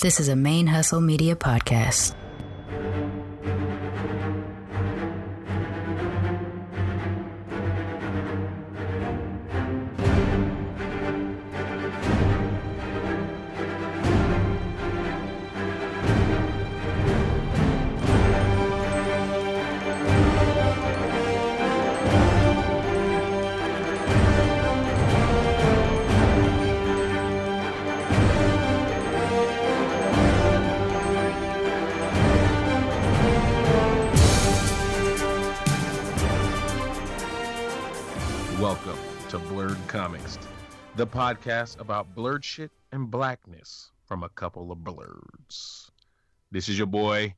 This is a Main Hustle Media podcast. Podcast about blerd shit and blackness from a couple of blerds. This is your boy,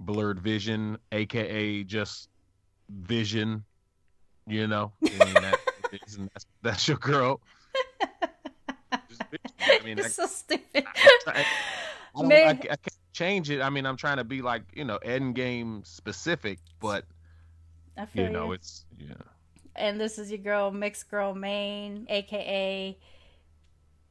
Blerdvision, aka just Vision. You know, that, that's, that's your girl. I mean, You're I, so stupid. I, I, Man. I, can't change it. I mean, I'm trying to be like you know, end game specific, but I feel you know, you. it's yeah. And this is your girl, mixed girl Mane, aka.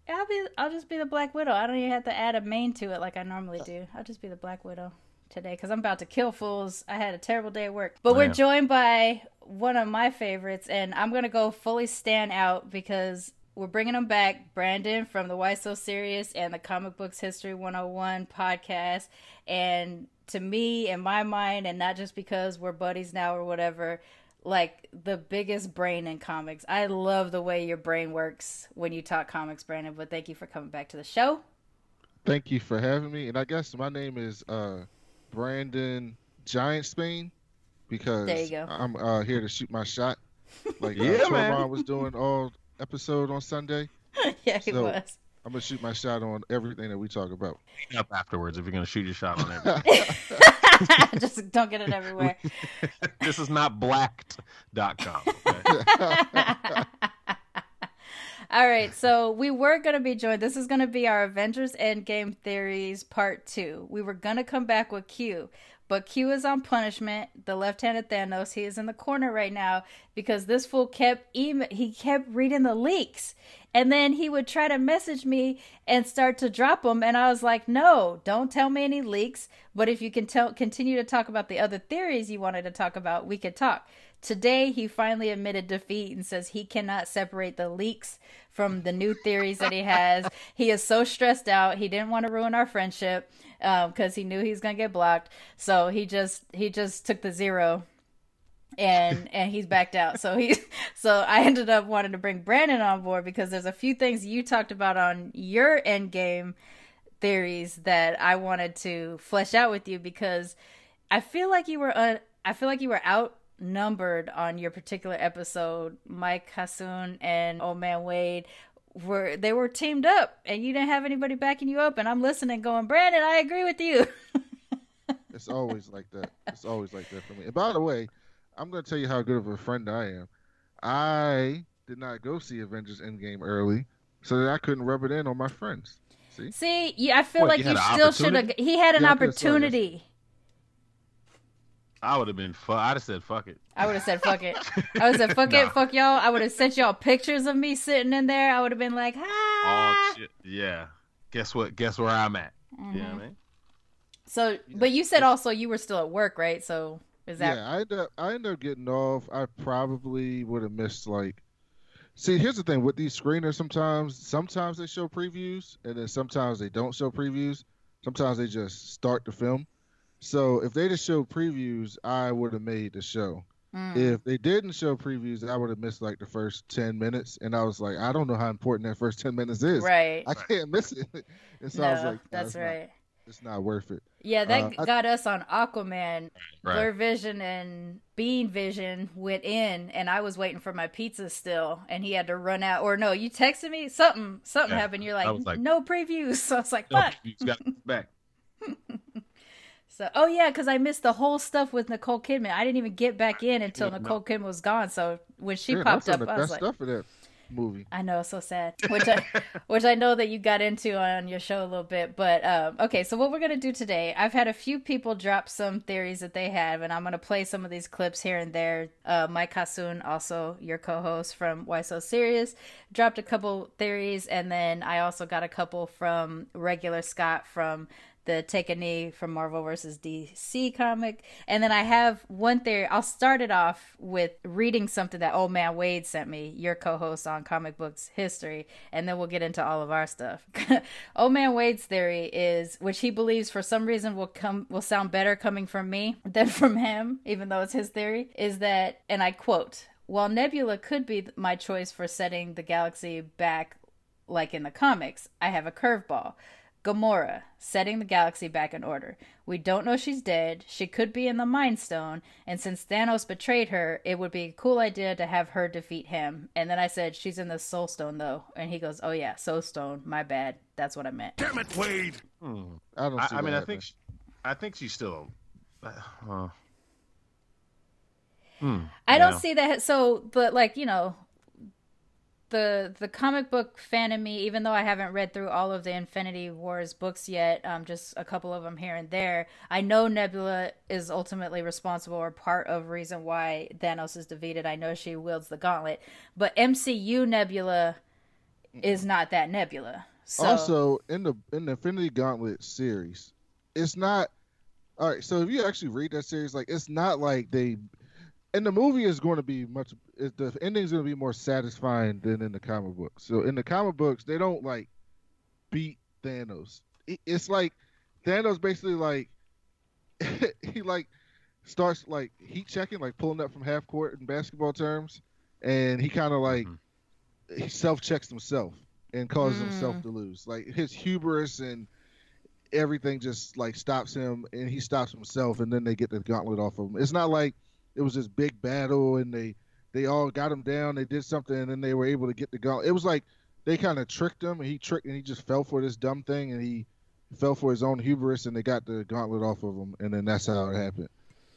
I'll be. I'll just be the Black Widow. I don't even have to add a Mane to it like I normally do. I'll just be the Black Widow today because I'm about to kill fools. I had a terrible day at work, but we're joined by one of my favorites, and I'm gonna go fully stand out because we're bringing him back, Brandon from the Why So Serious and the Comic Books History 101 podcast. And to me, in my mind, and not just because we're buddies now or whatever, like the biggest brain in comics. I love the way your brain works when you talk comics, Brandon. But thank you for coming back to the show. Thank you for having me. And I guess my name is uh, Brandon Giant Spain because There you go. I'm uh, here to shoot my shot. Like Yeah, uh, man. Tormon was doing all episode on Sunday. yeah, he So- was. I'm gonna shoot my shot on everything that we talk about. Clean up afterwards if you're gonna shoot your shot on everything. just don't get it everywhere. this is not blacked.com. Okay? All right, so we were going to be joined. This is going to be our Avengers Endgame Theories Part 2. We were going to come back with Q, but Q is on punishment. The left-handed Thanos, he is in the corner right now because this fool kept email he kept reading the leaks. And then he would try to message me and start to drop them and I was like, "No, don't tell me any leaks, but if you can tell continue to talk about the other theories you wanted to talk about, we could talk." Today, he finally admitted defeat and says he cannot separate the leaks from the new theories that he has. he is so stressed out. He didn't want to ruin our friendship um, because he knew he was gonna get blocked. So he just he just took the zero and and he's backed out. So he so I ended up wanting to bring Brandon on board because there's a few things you talked about on your end game theories that I wanted to flesh out with you because I feel like you were uh, I feel like you were outnumbered on your particular episode. Mike Hassoun and Old Man Wade were they were teamed up and you didn't have anybody backing you up and I'm listening going, Brandon, I agree with you. It's always like that. It's always like that for me. And by the way, I'm gonna tell you how good of a friend I am. I did not go see Avengers Endgame early, so that I couldn't rub it in on my friends. See? See, yeah, I feel What, like you you, still should have. He had an Yeah, I could've saw this. opportunity. I would have been fu- I'd have said fuck it. I would have said fuck it. I would have said fuck Nah. it, fuck y'all. I would have sent y'all pictures of me sitting in there. I would have been like, All ah. shit. Yeah. Guess what? Guess where I'm at. You know what I mean? So, but you said also you were still at work, right? So is that Yeah, I end up I ended up getting off. I probably would have missed like. See, here's the thing with these screeners. Sometimes, sometimes they show previews, and then sometimes they don't show previews. Sometimes they just start the film. So if they just showed previews, I would have made the show. Mm. If they didn't show previews, I would have missed like the first ten minutes, and I was like, I don't know how important that first ten minutes is. right? I can't miss it. and so no, I was like, no, that's it's not- right. it's not worth it. Yeah, that Uh, I- got us on Aquaman. Blerdvision and Bean Vision went in, and I was waiting for my pizza still, and he had to run out. Or no, you texted me something. Something Yeah, happened. You're like, like- no previews. So I was like, No, fuck. you got back. So, oh yeah, because I missed the whole stuff with Nicole Kidman. I didn't even get back in until Yeah, no. Nicole Kidman was gone. So when she Yeah, popped up, some I of was like, stuff of that. Movie. I know, so sad. Which I, which I know that you got into on your show a little bit. But um, okay, so what we're gonna do today? I've had a few people drop some theories that they have, and I'm gonna play some of these clips here and there. Uh, Mike Hassoun, also your co-host from Why So Serious, dropped a couple theories, and then I also got a couple from regular Scott from the Take a Knee from Marvel versus DC comic. And then I have one theory. I'll start it off with reading something that Old Man Wade sent me, your co host on Comic Books History, and then we'll get into all of our stuff. Old Man Wade's theory is, which he believes for some reason will come will sound better coming from me than from him, even though it's his theory, is that, and I quote, while Nebula could be my choice for setting the galaxy back like in the comics, I have a curveball. Gamora, setting the galaxy back in order. We don't know she's dead. She could be in the Mind Stone, and since Thanos betrayed her, it would be a cool idea to have her defeat him. And then I said, She's in the Soul Stone, though. And he goes, Oh, yeah, Soul Stone. My bad. That's what I meant. Damn it, Wade! Hmm. I don't. I, See I mean, I think, she, I think she's still. Uh, hmm, I don't yeah. see that. So, but like you know, the the comic book fan in me, even though I haven't read through all of the Infinity Wars books yet, um, just a couple of them here and there, I know Nebula is ultimately responsible or part of reason why Thanos is defeated. I know she wields the gauntlet, but MCU Nebula is not that Nebula. So, Also, in the in the Infinity Gauntlet series, it's not all right. So if you actually read that series, like it's not like they. And the movie is going to be much. it- The ending is going to be more satisfying than in the comic books. So in the comic books, they don't like beat Thanos. It- It's like Thanos basically like he like starts like heat checking, like pulling up from half court in basketball terms, and he kind of like Mhm. he self checks himself and causes Mm. himself to lose. Like his hubris and everything just like stops him, and he stops himself, and then they get the gauntlet off of him. It's not like it was this big battle and they they all got him down. They did something, and then they were able to get the gauntlet. It was like they kind of tricked him, and he tricked, and he just fell for this dumb thing, and he fell for his own hubris, and they got the gauntlet off of him, and then that's how it happened.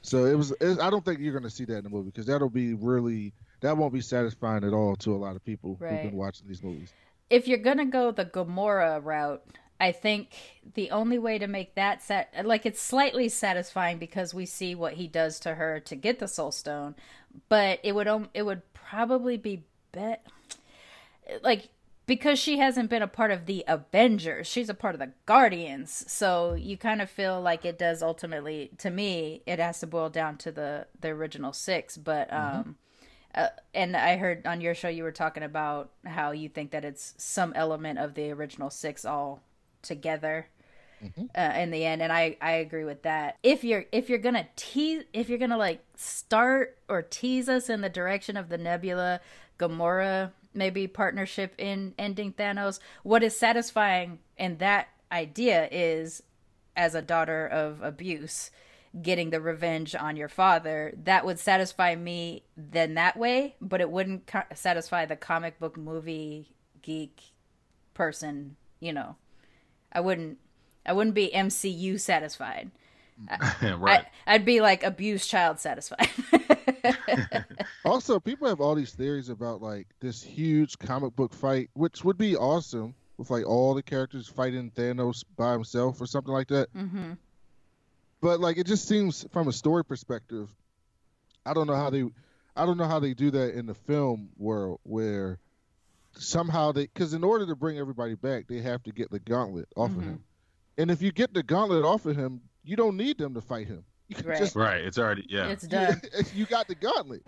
So it was. It, I don't think you're going to see that in the movie because that'll be really that won't be satisfying at all to a lot of people who've Right. been watching these movies. if you're gonna go the Gamora route, I think the only way to make that set like it's slightly satisfying because we see what he does to her to get the Soul Stone, but it would it would probably be bet like because she hasn't been a part of the Avengers, she's a part of the Guardians. So you kind of feel like it does ultimately to me it has to boil down to the the original 6, but um uh, and I heard on your show you were talking about how you think that it's some element of the original six all together uh, in the end, and I I agree with that. If you're if you're gonna tease if you're gonna like start or tease us in the direction of the Nebula Gamora maybe partnership in ending Thanos, what is satisfying in that idea is as a daughter of abuse getting the revenge on your father that would satisfy me then that way but it wouldn't co- satisfy the comic book movie geek person you know i wouldn't i wouldn't be mcu satisfied right. I, i'd be like abused child satisfied Also, people have all these theories about like this huge comic book fight, which would be awesome with like all the characters fighting Thanos by himself or something like that. hmm But like it just seems from a story perspective, I don't know how they, I don't know how they do that in the film world where somehow they, because in order to bring everybody back, they have to get the gauntlet off Mhm. of him, and if you get the gauntlet off of him, you don't need them to fight him. You Right. just Right. It's already yeah. it's done you got the gauntlet.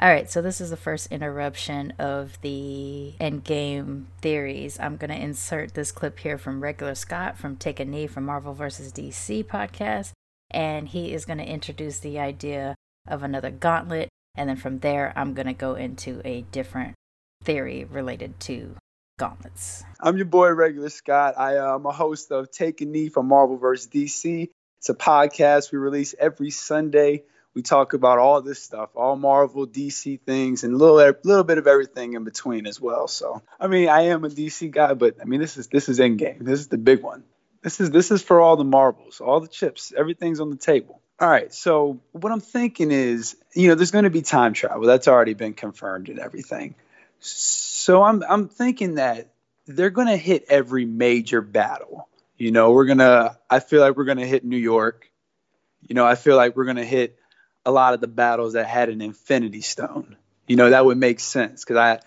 All right, so this is the first interruption of the endgame theories. I'm going to insert this clip here from Regular Scott from Take a Knee from Marvel vs. DC podcast. And he is going to introduce the idea of another gauntlet. And then from there, I'm going to go into a different theory related to gauntlets. I'm your boy, Regular Scott. I uh, am a host of Take a Knee from Marvel vs. DC. It's a podcast we release every Sunday. We talk about all this stuff, all Marvel, DC things, and a little, little bit of everything in between as well. So, I mean, I am a DC guy, but I mean, this is this is Endgame. This is the big one. This is this is for all the marbles, all the chips. Everything's on the table. All right. So what I'm thinking is, you know, there's going to be time travel. That's already been confirmed and everything. So I'm I'm thinking that they're going to hit every major battle. You know, we're going to I feel like we're going to hit New York. You know, I feel like we're going to hit a lot of the battles that had an infinity stone. You know, that would make sense cuz I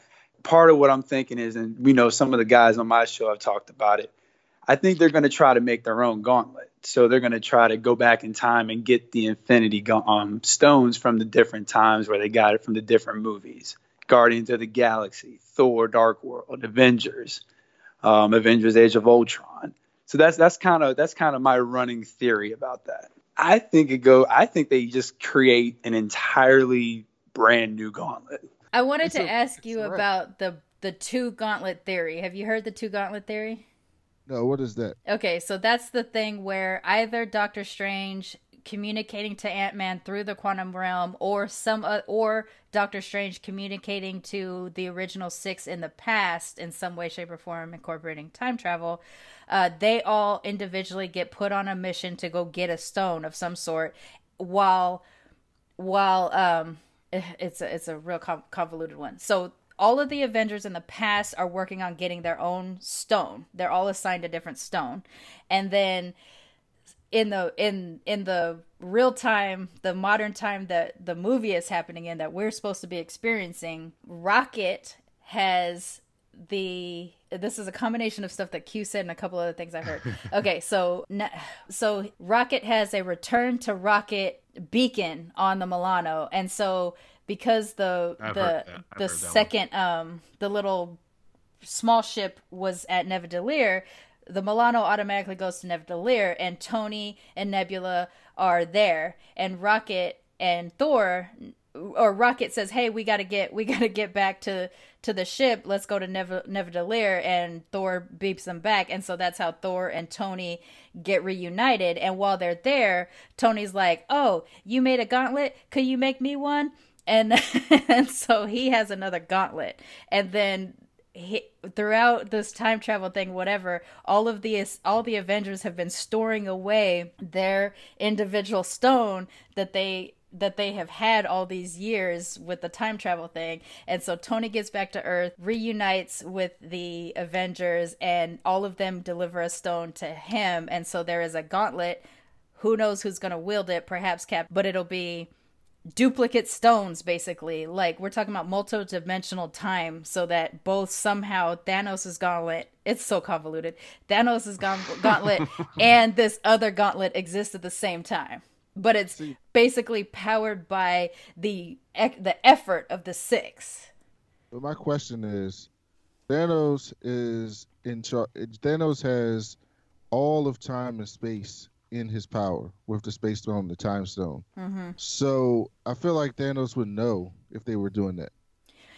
part of what I'm thinking is and we know some of the guys on my show have talked about it. I think they're going to try to make their own gauntlet so they're going to try to go back in time and get the Infinity um, Stones from the different times where they got it from the different movies. Guardians of the Galaxy, Thor: Dark World, Avengers, um, Avengers: Age of Ultron. So that's that's kind of that's kind of my running theory about that. I think it go. I think they just create an entirely brand new gauntlet. I wanted it's to a, ask you about the the two gauntlet theory. Have you heard the two gauntlet theory? No, what is that? Okay, so that's the thing where either Doctor Strange communicating to Ant Man through the quantum realm, or some uh, or Doctor Strange communicating to the original six in the past in some way, shape, or form, incorporating time travel. Uh, they all individually get put on a mission to go get a stone of some sort, while while um, it's a, it's a real convoluted one. So all of the Avengers in the past are working on getting their own stone. They're all assigned a different stone. And then in the in in the real time, the modern time that the movie is happening in that we're supposed to be experiencing, Rocket has the this is a combination of stuff that Q said and a couple other things I heard. Okay, so so Rocket has a return to Rocket beacon on the Milano, and so because the I've the the second um the little small ship was at Nidavellir, the Milano automatically goes to Nidavellir, and Tony and Nebula are there, and Rocket and Thor or Rocket says, "Hey, we got to get we got to get back to to the ship. Let's go to Nev- Nidavellir." And Thor beeps them back, and so that's how Thor and Tony get reunited. And while they're there, Tony's like, "Oh, you made a gauntlet? Could you make me one?" And and so he has another gauntlet and then he, throughout this time travel thing whatever all of the all the avengers have been storing away their individual stone that they that they have had all these years with the time travel thing. And so Tony gets back to Earth, reunites with the Avengers, and all of them deliver a stone to him. And so there is a gauntlet. Who knows who's going to wield it? Perhaps Cap, but it'll be duplicate stones basically. Like we're talking about multi-dimensional time so that both somehow thanos' gauntlet it's so convoluted thanos' gauntlet and this other gauntlet exist at the same time. But it's See. basically powered by the the effort of the six. But my question is thanos is in charge thanos has all of time and space in his power with the space stone, the time stone. Mm-hmm. So I feel like Thanos would know if they were doing that.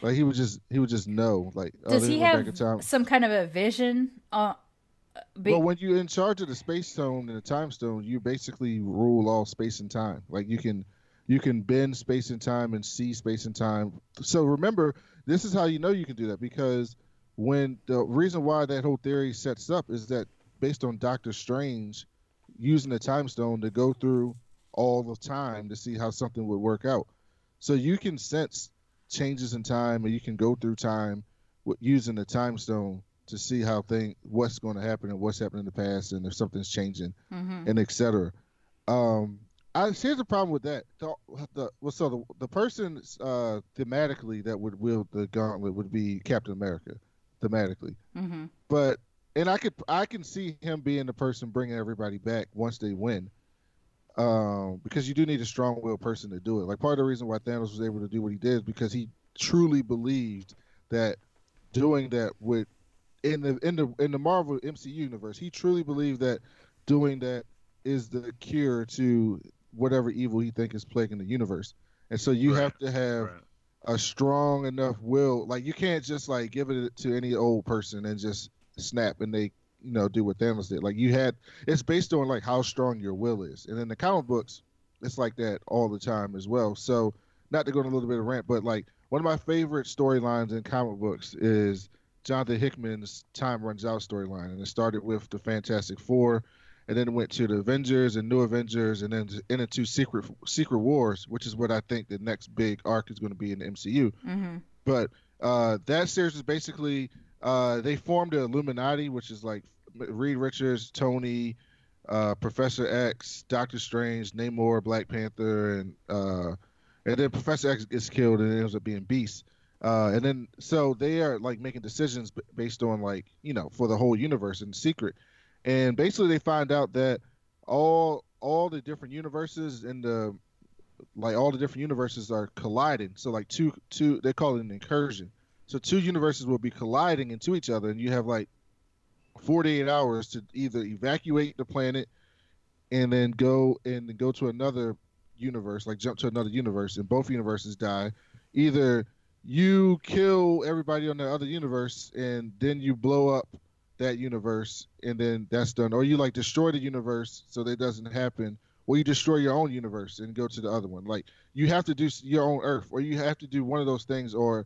Like he would just he would just know. Like oh, does oh, he have some kind of a vision? Uh, be- well, when you're in charge of the space stone and the time stone, you basically rule all space and time. Like you can you can bend space and time and see space and time. So remember, this is how you know you can do that because when the reason why that whole theory sets up is that based on Doctor Strange using the time stone to go through all the time to see how something would work out. So you can sense changes in time, and you can go through time with using the time stone to see how thing what's going to happen and what's happened in the past, and if something's changing, mm-hmm. and etc. Um, I here's the problem with that. The, the well, so the the person uh, thematically that would wield the gauntlet would be Captain America, thematically. Mm-hmm. But and I could I can see him being the person bringing everybody back once they win. Um, because you do need a strong-willed person to do it. Like part of the reason why Thanos was able to do what he did is because he truly believed that doing that would in the in the in the Marvel MCU universe, he truly believed that doing that is the cure to whatever evil he think is plaguing the universe. And so you right. have to have right. a strong enough will. Like you can't just like give it to any old person and just snap and they you know do what Thanos did. Like you had, it's based on like how strong your will is, and in the comic books, it's like that all the time as well. So not to go on a little bit of rant, but like one of my favorite storylines in comic books is Jonathan Hickman's Time Runs Out storyline, and it started with the Fantastic Four, and then it went to the Avengers and New Avengers, and then into Secret Secret Wars, which is what I think the next big arc is going to be in the MCU. Mm-hmm. But uh, that series is basically uh, they formed the Illuminati, which is like Reed Richards, Tony, uh, Professor X, Doctor Strange, Namor, Black Panther, and uh, and then Professor X gets killed and ends up being Beast. Uh, and then so they are like making decisions based on like you know for the whole universe in secret, and basically they find out that all all the different universes in the like all the different universes are colliding. So like two two they call it an incursion. So two universes will be colliding into each other, and you have like 48 hours to either evacuate the planet and then go and go to another universe, like jump to another universe, and both universes die. Either you kill everybody on the other universe and then you blow up that universe and then that's done or you like destroy the universe so that doesn't happen or you destroy your own universe and go to the other one like you have to do your own earth or you have to do one of those things or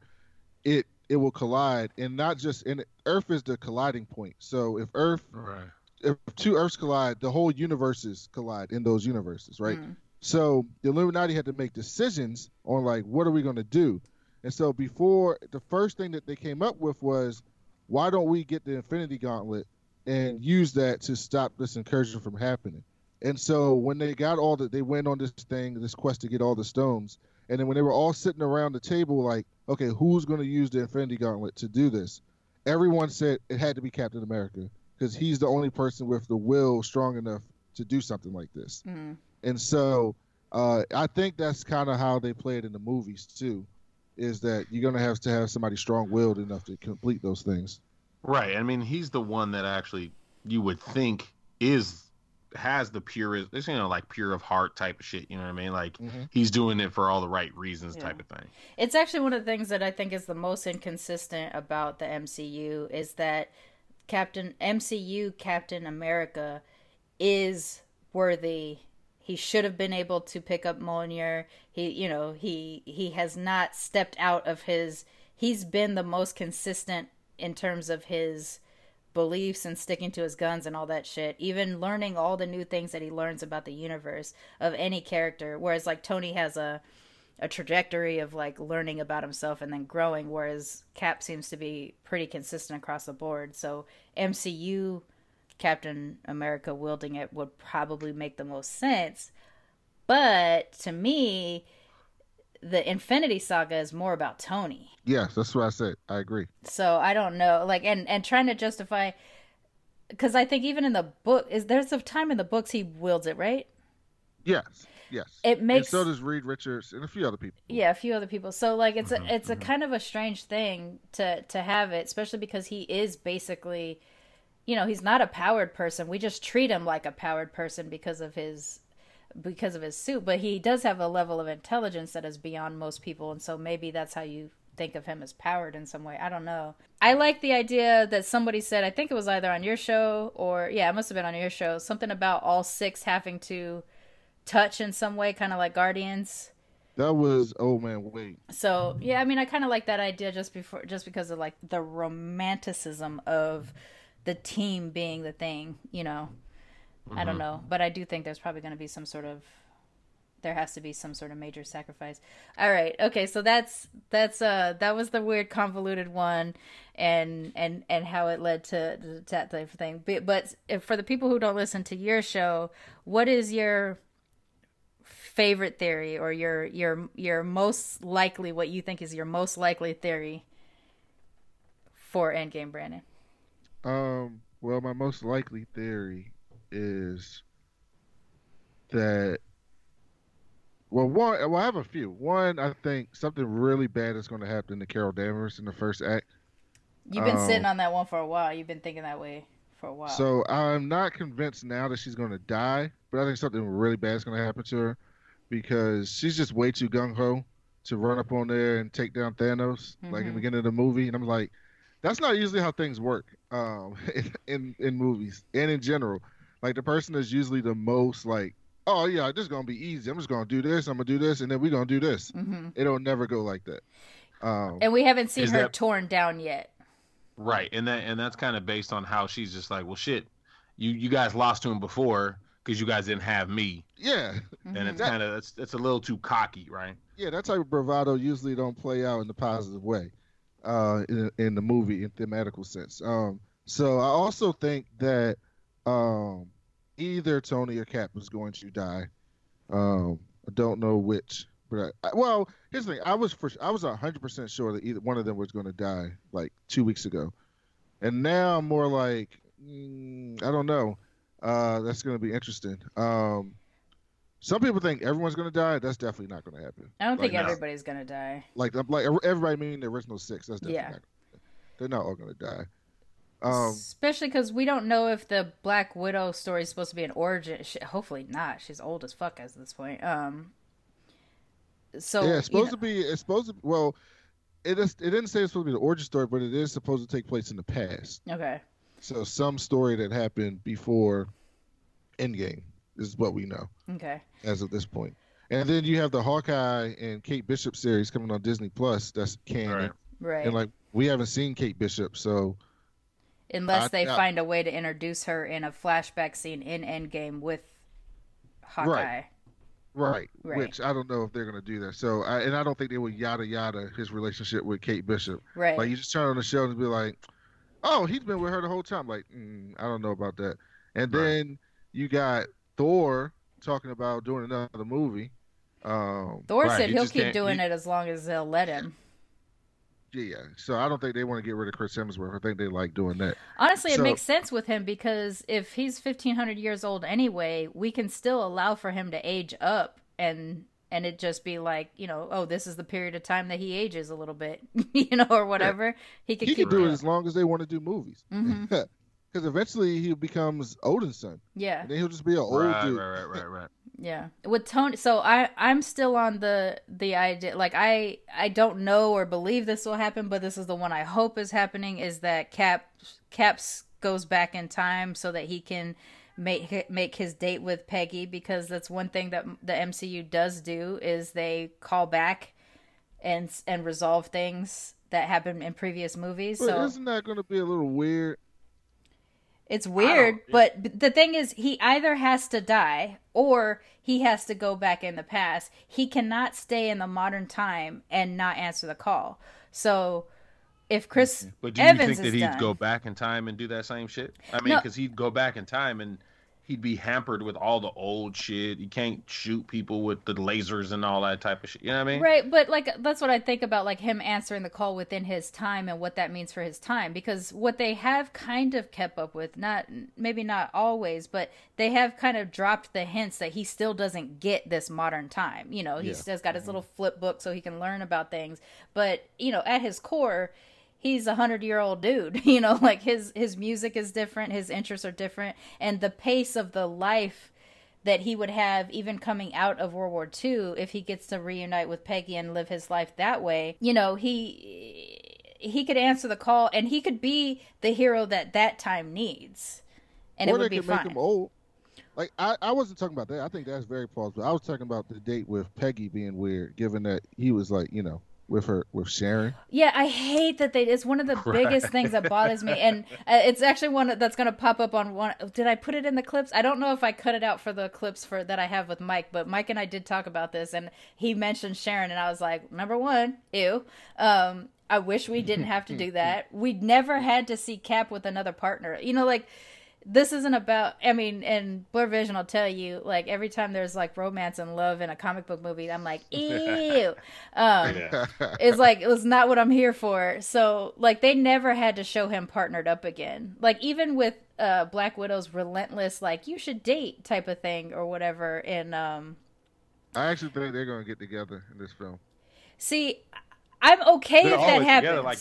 it it will collide and not just and earth is the colliding point so if earth Right. if two earths collide the whole universes collide in those universes right Mm. so the illuminati had to make decisions on like what are we going to do and so before the first thing that they came up with was why don't we get the infinity gauntlet and use that to stop this incursion from happening and so when they got all that, they went on this thing this quest to get all the stones and then when they were all sitting around the table like okay who's going to use the infinity gauntlet to do this everyone said it had to be captain america because he's the only person with the will strong enough to do something like this Mm. and so uh, I think that's kind of how they play it in the movies too, is that you're gonna have to have somebody strong-willed enough to complete those things. Right. I mean, he's the one that actually you would think is has the purest, it's, you know, like pure of heart type of shit. You know what I mean? Like Mhm. he's doing it for all the right reasons, Yeah. type of thing. It's actually one of the things that I think is the most inconsistent about the MCU is that Captain MCU Captain America is worthy. He should have been able to pick up Mjolnir. He, you know, he he has not stepped out of his. He's been the most consistent in terms of his beliefs and sticking to his guns and all that shit. Even learning all the new things that he learns about the universe of any character. Whereas like Tony has a a trajectory of like learning about himself and then growing, whereas Cap seems to be pretty consistent across the board. So MCU Captain America wielding it would probably make the most sense. But to me, the Infinity Saga is more about Tony. Yes, that's what I said. I agree. So I don't know, like, and and trying to justify, because I think even in the book is there's a time in the books he wields it, right? Yes, yes. It makes- And so does Reed Richards and a few other people. Yeah, a few other people. So like it's Mhm, a it's a mhm. kind of a strange thing to to have it, especially because he is basically you know, he's not a powered person. We just treat him like a powered person because of his because of his suit, but he does have a level of intelligence that is beyond most people and so maybe that's how you think of him as powered in some way. I don't know. I like the idea that somebody said, I think it was either on your show or yeah, it must have been on your show, something about all six having to touch in some way, kind of like Guardians. That was oh man, wait. So yeah, I mean, I kind of like that idea just before, just because of like the romanticism of the team being the thing. You know, I don't know, but I do think there's probably going to be some sort of there has to be some sort of major sacrifice. All right, okay, so that's that's uh that was the weird convoluted one, and and and how it led to to that type of thing. But, but if, for the people who don't listen to your show, what is your favorite theory or your your your most likely what you think is your most likely theory for Endgame, Brandon? Um, well, my most likely theory is that. Well, one. Well, I have a few. One, I think something really bad is going to happen to Carol Danvers in the first act. You've been Um, sitting on that one for a while. You've been thinking that way for a while. So I'm not convinced now that she's going to die, but I think something really bad is going to happen to her because she's just way too gung ho to run up on there and take down Thanos like in the beginning of the movie, and I'm like, that's not usually how things work um, in, in in movies and in general. Like the person is usually the most like, oh yeah, this is gonna be easy. I'm just gonna do this. I'm gonna do this, and then we're gonna do this. hmm It'll never go like that. Um, and we haven't seen her that- torn down yet. Right, and that and that's kind of based on how she's just like, well, shit. you you guys lost to him before because you guys didn't have me, Yeah, and it's kind of that's it's a little too cocky, right? yeah, that type of bravado usually don't play out in the positive way, uh, in in the movie in thematical sense. Um, so I also think that um, either Tony or Cap was going to die. Um, I don't know which, but I, I- well, here's the thing: I was for I was hundred percent sure that either one of them was going to die like two weeks ago, and now I'm more like mm, I don't know. Uh, that's going to be interesting. Um, some people think everyone's going to die. That's definitely not going to happen. I don't think Like, everybody's gonna die. Like like everybody meaning the original six. That's definitely Yeah. not. They're not all going to die. Um, Especially because we don't know if the Black Widow story is supposed to be an origin. Sh hopefully not. She's old as fuck at this point. Um. So yeah, it's supposed know- to be. It's supposed to. Well, it is. It didn't say it's supposed to be the origin story, but it is supposed to take place in the past. Okay. So some story that happened before Endgame is what we know Okay. as of this point. And then you have the Hawkeye and Kate Bishop series coming on Disney Plus. That's canon. Right. Right. And like we haven't seen Kate Bishop, so Unless I- they I- find a way to introduce her in a flashback scene in Endgame with Hawkeye. right, Right. Which I don't know if they're gonna do that. So I, and I don't think they would yada yada his relationship with Kate Bishop. Right. Like you just turn on the show and be like, "Oh, he's been with her the whole time." Like, mm, I don't know about that. And Right. then you got Thor talking about doing another movie. Um, Thor Right, said he he'll just keep doing he- it as long as they'll let him. Yeah, so I don't think they want to get rid of Chris Hemsworth. I think they like doing that. Honestly, it makes sense with him because if he's 1500 years old anyway, we can still allow for him to age up and and it just be like, you know, oh, this is the period of time that he ages a little bit, you know, or whatever. He could He keep can do doing it as long as they want to do movies. Mhm. Because eventually he becomes Odin's son, Yeah. and then he'll just be an old Right, dude. right, right, right, right. Yeah. With Tony so I I'm still on the the idea like I I don't know or believe this will happen, but this is the one I hope is happening is that Cap Caps goes back in time so that he can make make his date with Peggy because that's one thing that the MCU does do is they call back and and resolve things that happened in previous movies. But so isn't that going to be a little weird? It's weird, but the thing is, he either has to die or he has to go back in the past. He cannot stay in the modern time and not answer the call. So, if mm-hmm. Chris But do you Evans think that he'd done, go back in time and do that same shit? I mean, No. because he'd go back in time and he'd be hampered with all the old shit. You can't shoot people with the lasers and all that type of shit. You know what I mean? Right, but like that's what I think about like him answering the call within his time and what that means for his time because what they have kind of kept up with, not maybe not always, but they have kind of dropped the hints that he still doesn't get this modern time. You know, he Yeah. still got his mm-hmm. little flip book so he can learn about things, but you know, at his core, he's a hundred year old dude you know like his his music is different his interests are different and the pace of the life that he would have even coming out of world war ii if he gets to reunite with peggy and live his life that way you know he he could answer the call and he could be the hero that that time needs and or it would be can make him old. Like I, I wasn't talking about that. I think that's very plausible. I was talking about the date with Peggy being weird, given that he was like, you know, with her with Sharon. Yeah, I hate that they. It's one of the biggest things that bothers me, and uh, it's actually one that's going to pop up on one. Did I put it in the clips? I don't know if I cut it out for the clips for that I have with Mike, but Mike and I did talk about this, and he mentioned Sharon, and I was like, number one, ew. Um, I wish we didn't have to do that. We'd never had to see Cap with another partner. You know, like this isn't about i mean and Blerdvision will tell you like every time there's like romance and love in a comic book movie i'm like ew um Yeah. it's like it was not what i'm here for so like they never had to show him partnered up again like even with uh black widow's relentless like you should date type of thing or whatever and um I actually think they're gonna get together in this film. see i'm okay They're if that happens together, like-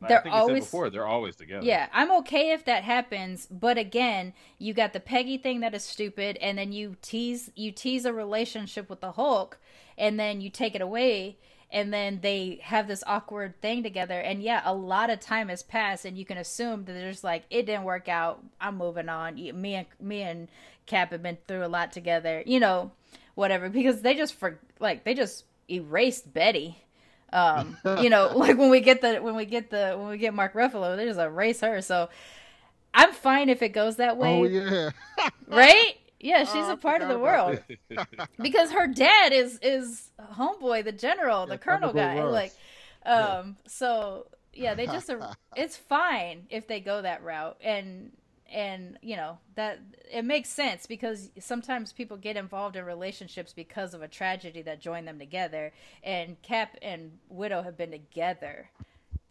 Like They're I think you always- said before, they're always together. Yeah, I'm okay if that happens, but again, you got the Peggy thing that is stupid, and then you tease you tease a relationship with the Hulk, and then you take it away, and then they have this awkward thing together, and yeah, a lot of time has passed, and you can assume that there's like it didn't work out. I'm moving on. Me and me and Cap have been through a lot together, you know, whatever, because they just for like they just erased Betty um you know like when we get the when we get the when we get mark ruffalo there's a erase her so I'm fine if it goes that way. Oh yeah. right? Yeah, she's Oh, I a part of the world because her dad is is homeboy, the general, the Yeah, colonel guy. Ross. Like, um, so yeah, they just are, it's fine if they go that route, and and you know that it makes sense because sometimes people get involved in relationships because of a tragedy that joined them together, and Cap and Widow have been together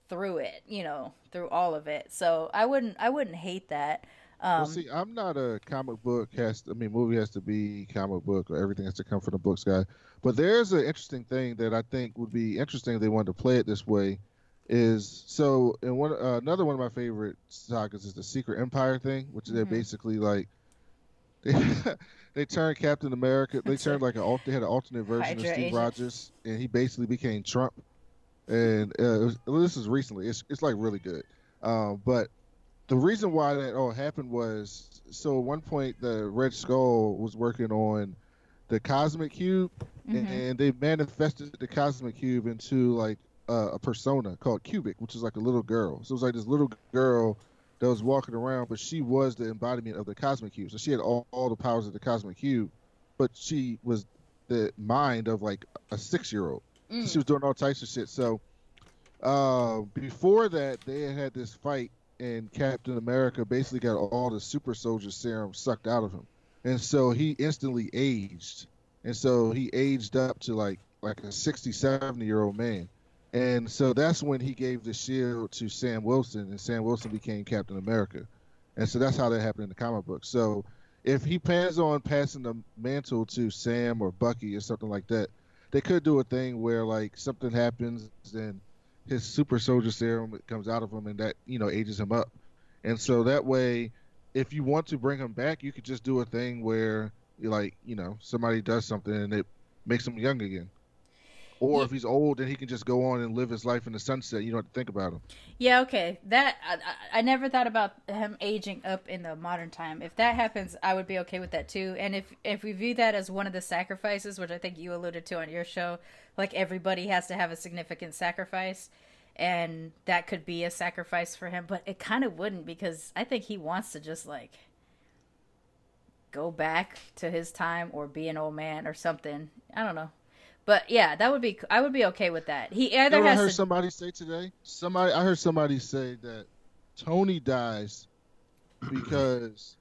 through it, you know, through all of it. So I wouldn't I wouldn't hate that. Um, well, see, I'm not a comic book has. I mean, movie has to be comic book, or everything has to come from the books guy. But there's an interesting thing that I think would be interesting if they wanted to play it this way. Is so, and one uh, another one of my favorite sagas is the Secret Empire thing, which they're Mhm. basically like they they turned Captain America. They turned like an they had an alternate version Hydra of Steve. Rogers, and he basically became Trump. And uh, was, this is recently. It's it's like really good. Um, but the reason why that all happened was so at one point the Red Skull was working on the Cosmic Cube, mhm. and they manifested the Cosmic Cube into like uh, a persona called Cubic, which is like a little girl. So it was like this little girl that was walking around, but she was the embodiment of the Cosmic Cube. So she had all, all the powers of the Cosmic Cube, but she was the mind of like a six year old. So Mm. she was doing all types of shit. So uh, before that, they had had this fight, and Captain America basically got all the super soldier serum sucked out of him, and so he instantly aged, and so he aged up to like like a 60, 70 year old man. And so that's when he gave the shield to Sam Wilson, and Sam Wilson became Captain America. And so that's how that happened in the comic book. So if he plans on passing the mantle to Sam or Bucky or something like that, they could do a thing where like something happens and his super soldier serum comes out of him and that you know ages him up and so that way if you want to bring him back you could just do a thing where like you know somebody does something and it makes him young again or Yeah. if he's old then he can just go on and live his life in the sunset you don't have to think about him Yeah, okay. That I, I I never thought about him aging up in the modern time. If that happens, I would be okay with that too. And if if we view that as one of the sacrifices, which I think you alluded to on your show, like everybody has to have a significant sacrifice, and that could be a sacrifice for him, but it kind of wouldn't because I think he wants to just like go back to his time or be an old man or something. I don't know. But yeah, that would be I would be okay with that. He you know either what I heard to somebody say today somebody i heard somebody say that tony dies because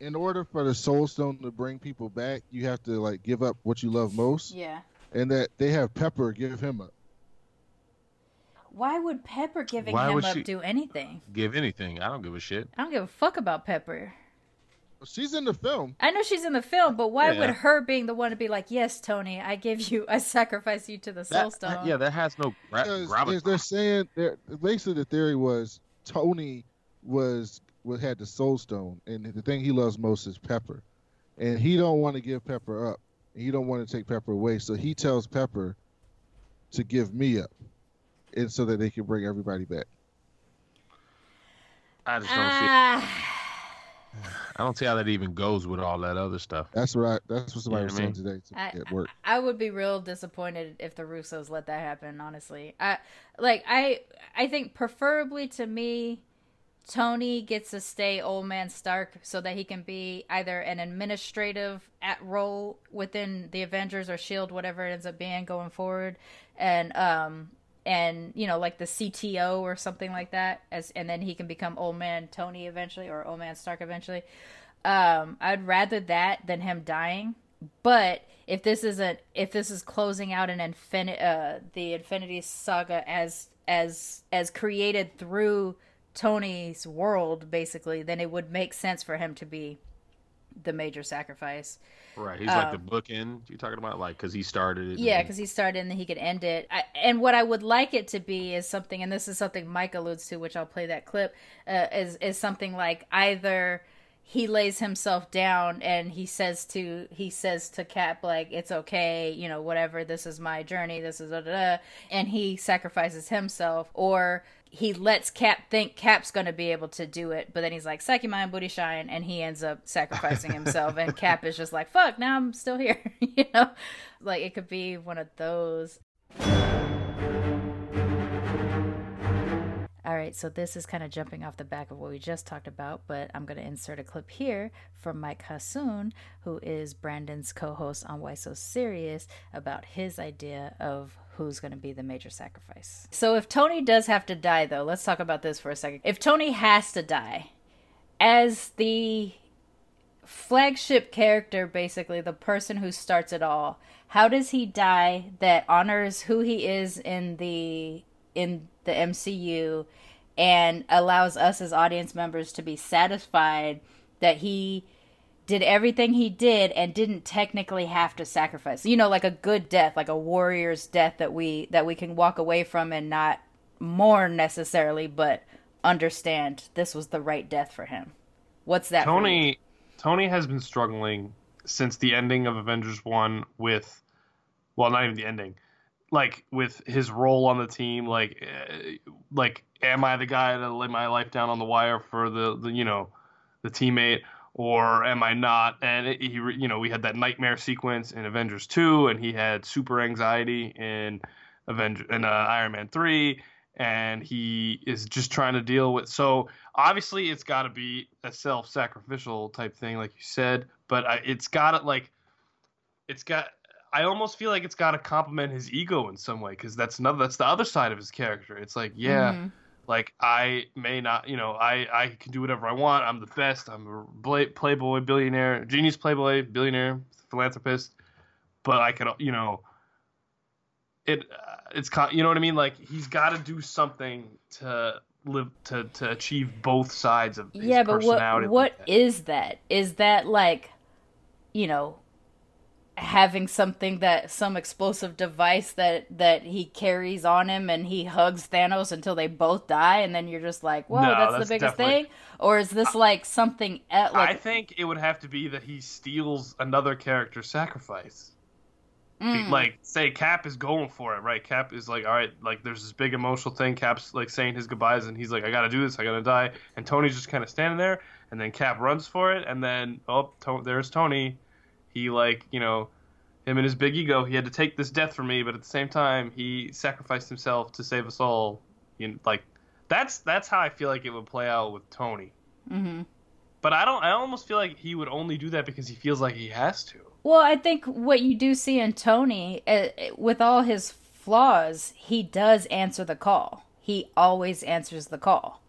in order for the soul stone to bring people back you have to like give up what you love most Yeah. and that they have Pepper give him up. Why would Pepper giving Why him would up she- do anything? Give anything. I don't give a shit. I don't give a fuck about Pepper. She's in the film. I know she's in the film, but why Yeah. would her being the one to be like, "Yes, Tony, I give you, I sacrifice you to the Soul That, Stone"? yeah, that has no gra- Because they're saying they're, basically the theory was Tony was was had the Soul Stone, and the thing he loves most is Pepper, and he don't want to give Pepper up, and he don't want to take Pepper away, so he tells Pepper to give me up, and so that they can bring everybody back. I just don't see. ah, I don't see how that even goes with all that other stuff. That's right. That's what somebody Yeah, was saying today to, I, at work. I would be real disappointed if the Russos let that happen. Honestly, I like I I think preferably to me, Tony gets to stay old man Stark so that he can be either an administrative at role within the Avengers or Shield, whatever it ends up being going forward, and um and you know like the CTO or something like that as and then he can become old man Tony eventually or old man Stark eventually. Um, I'd rather that than him dying. But if this isn't if this is closing out an infinite uh the Infinity Saga as as as created through Tony's world basically, then it would make sense for him to be the major sacrifice. Right. He's like the Um, bookend you're talking about, like because he started it. Yeah, and- because he started and then he could end it. I, and what I would like it to be is something, and this is something Mike alludes to, which I'll play that clip. Uh, is is something like either he lays himself down and he says to he says to Cap like it's okay, you know, whatever. This is my journey. This is da da da, and he sacrifices himself, or he lets Cap think Cap's going to be able to do it, but then he's like, "Psyche mind, booty shine," and he ends up sacrificing himself, and Cap is just like, "Fuck, now I'm still here," you know, like it could be one of those. All right, so this is kind of jumping off the back of what we just talked about, but I'm going to insert a clip here from Mike Hassoun, who is Brandon's co host on Why So Serious, about his idea of who's going to be the major sacrifice. So if Tony does have to die, though, let's talk about this for a second. If Tony has to die, as the flagship character, basically, the person who starts it all, how does he die that honors who he is in the in the MCU and allows us as audience members to be satisfied that he did everything he did and didn't technically have to sacrifice. You know, like a good death, like a warrior's death that we that we can walk away from and not mourn necessarily, but understand this was the right death for him. What's that? Tony Tony has been struggling since the ending of Avengers 1 with well, not even the ending like with his role on the team like uh, like am i the guy to lay my life down on the wire for the, the you know the teammate or am i not and it, he you know we had that nightmare sequence in avengers 2 and he had super anxiety in avenger in uh, iron man 3 and he is just trying to deal with so obviously it's got to be a self-sacrificial type thing like you said but I, it's got to like it's got I almost feel like it's got to compliment his ego in some way because that's another that's the other side of his character. It's like, yeah, mm-hmm. Like I may not, you know, I I can do whatever I want. I'm the best. I'm a playboy billionaire, genius playboy billionaire, philanthropist. But I could, you know, it uh, it's you know what I mean. Like he's got to do something to live to to achieve both sides of yeah. but what what like that. is that? Is that like, you know, having something that some explosive device that that he carries on him and he hugs Thanos until they both die and then you're just like, "Whoa, no, that's, that's, the biggest thing?" Or is this like something at, like I think it would have to be that he steals another character's sacrifice. Mm. Like say Cap is going for it, right? Cap is like, "All right, like there's this big emotional thing. Cap's like saying his goodbyes and he's like, "I got to do this. I got to die." And Tony's just kind of standing there and then Cap runs for it and then oh, to- there's Tony he like you know him and his big ego he had to take this death for me but at the same time he sacrificed himself to save us all you know, like that's that's how i feel like it would play out with tony. Mm-hmm. but i don't i almost feel like he would only do that because he feels like he has to. Well i think what you do see in tony uh, with all his flaws he does answer the call. He always answers the call.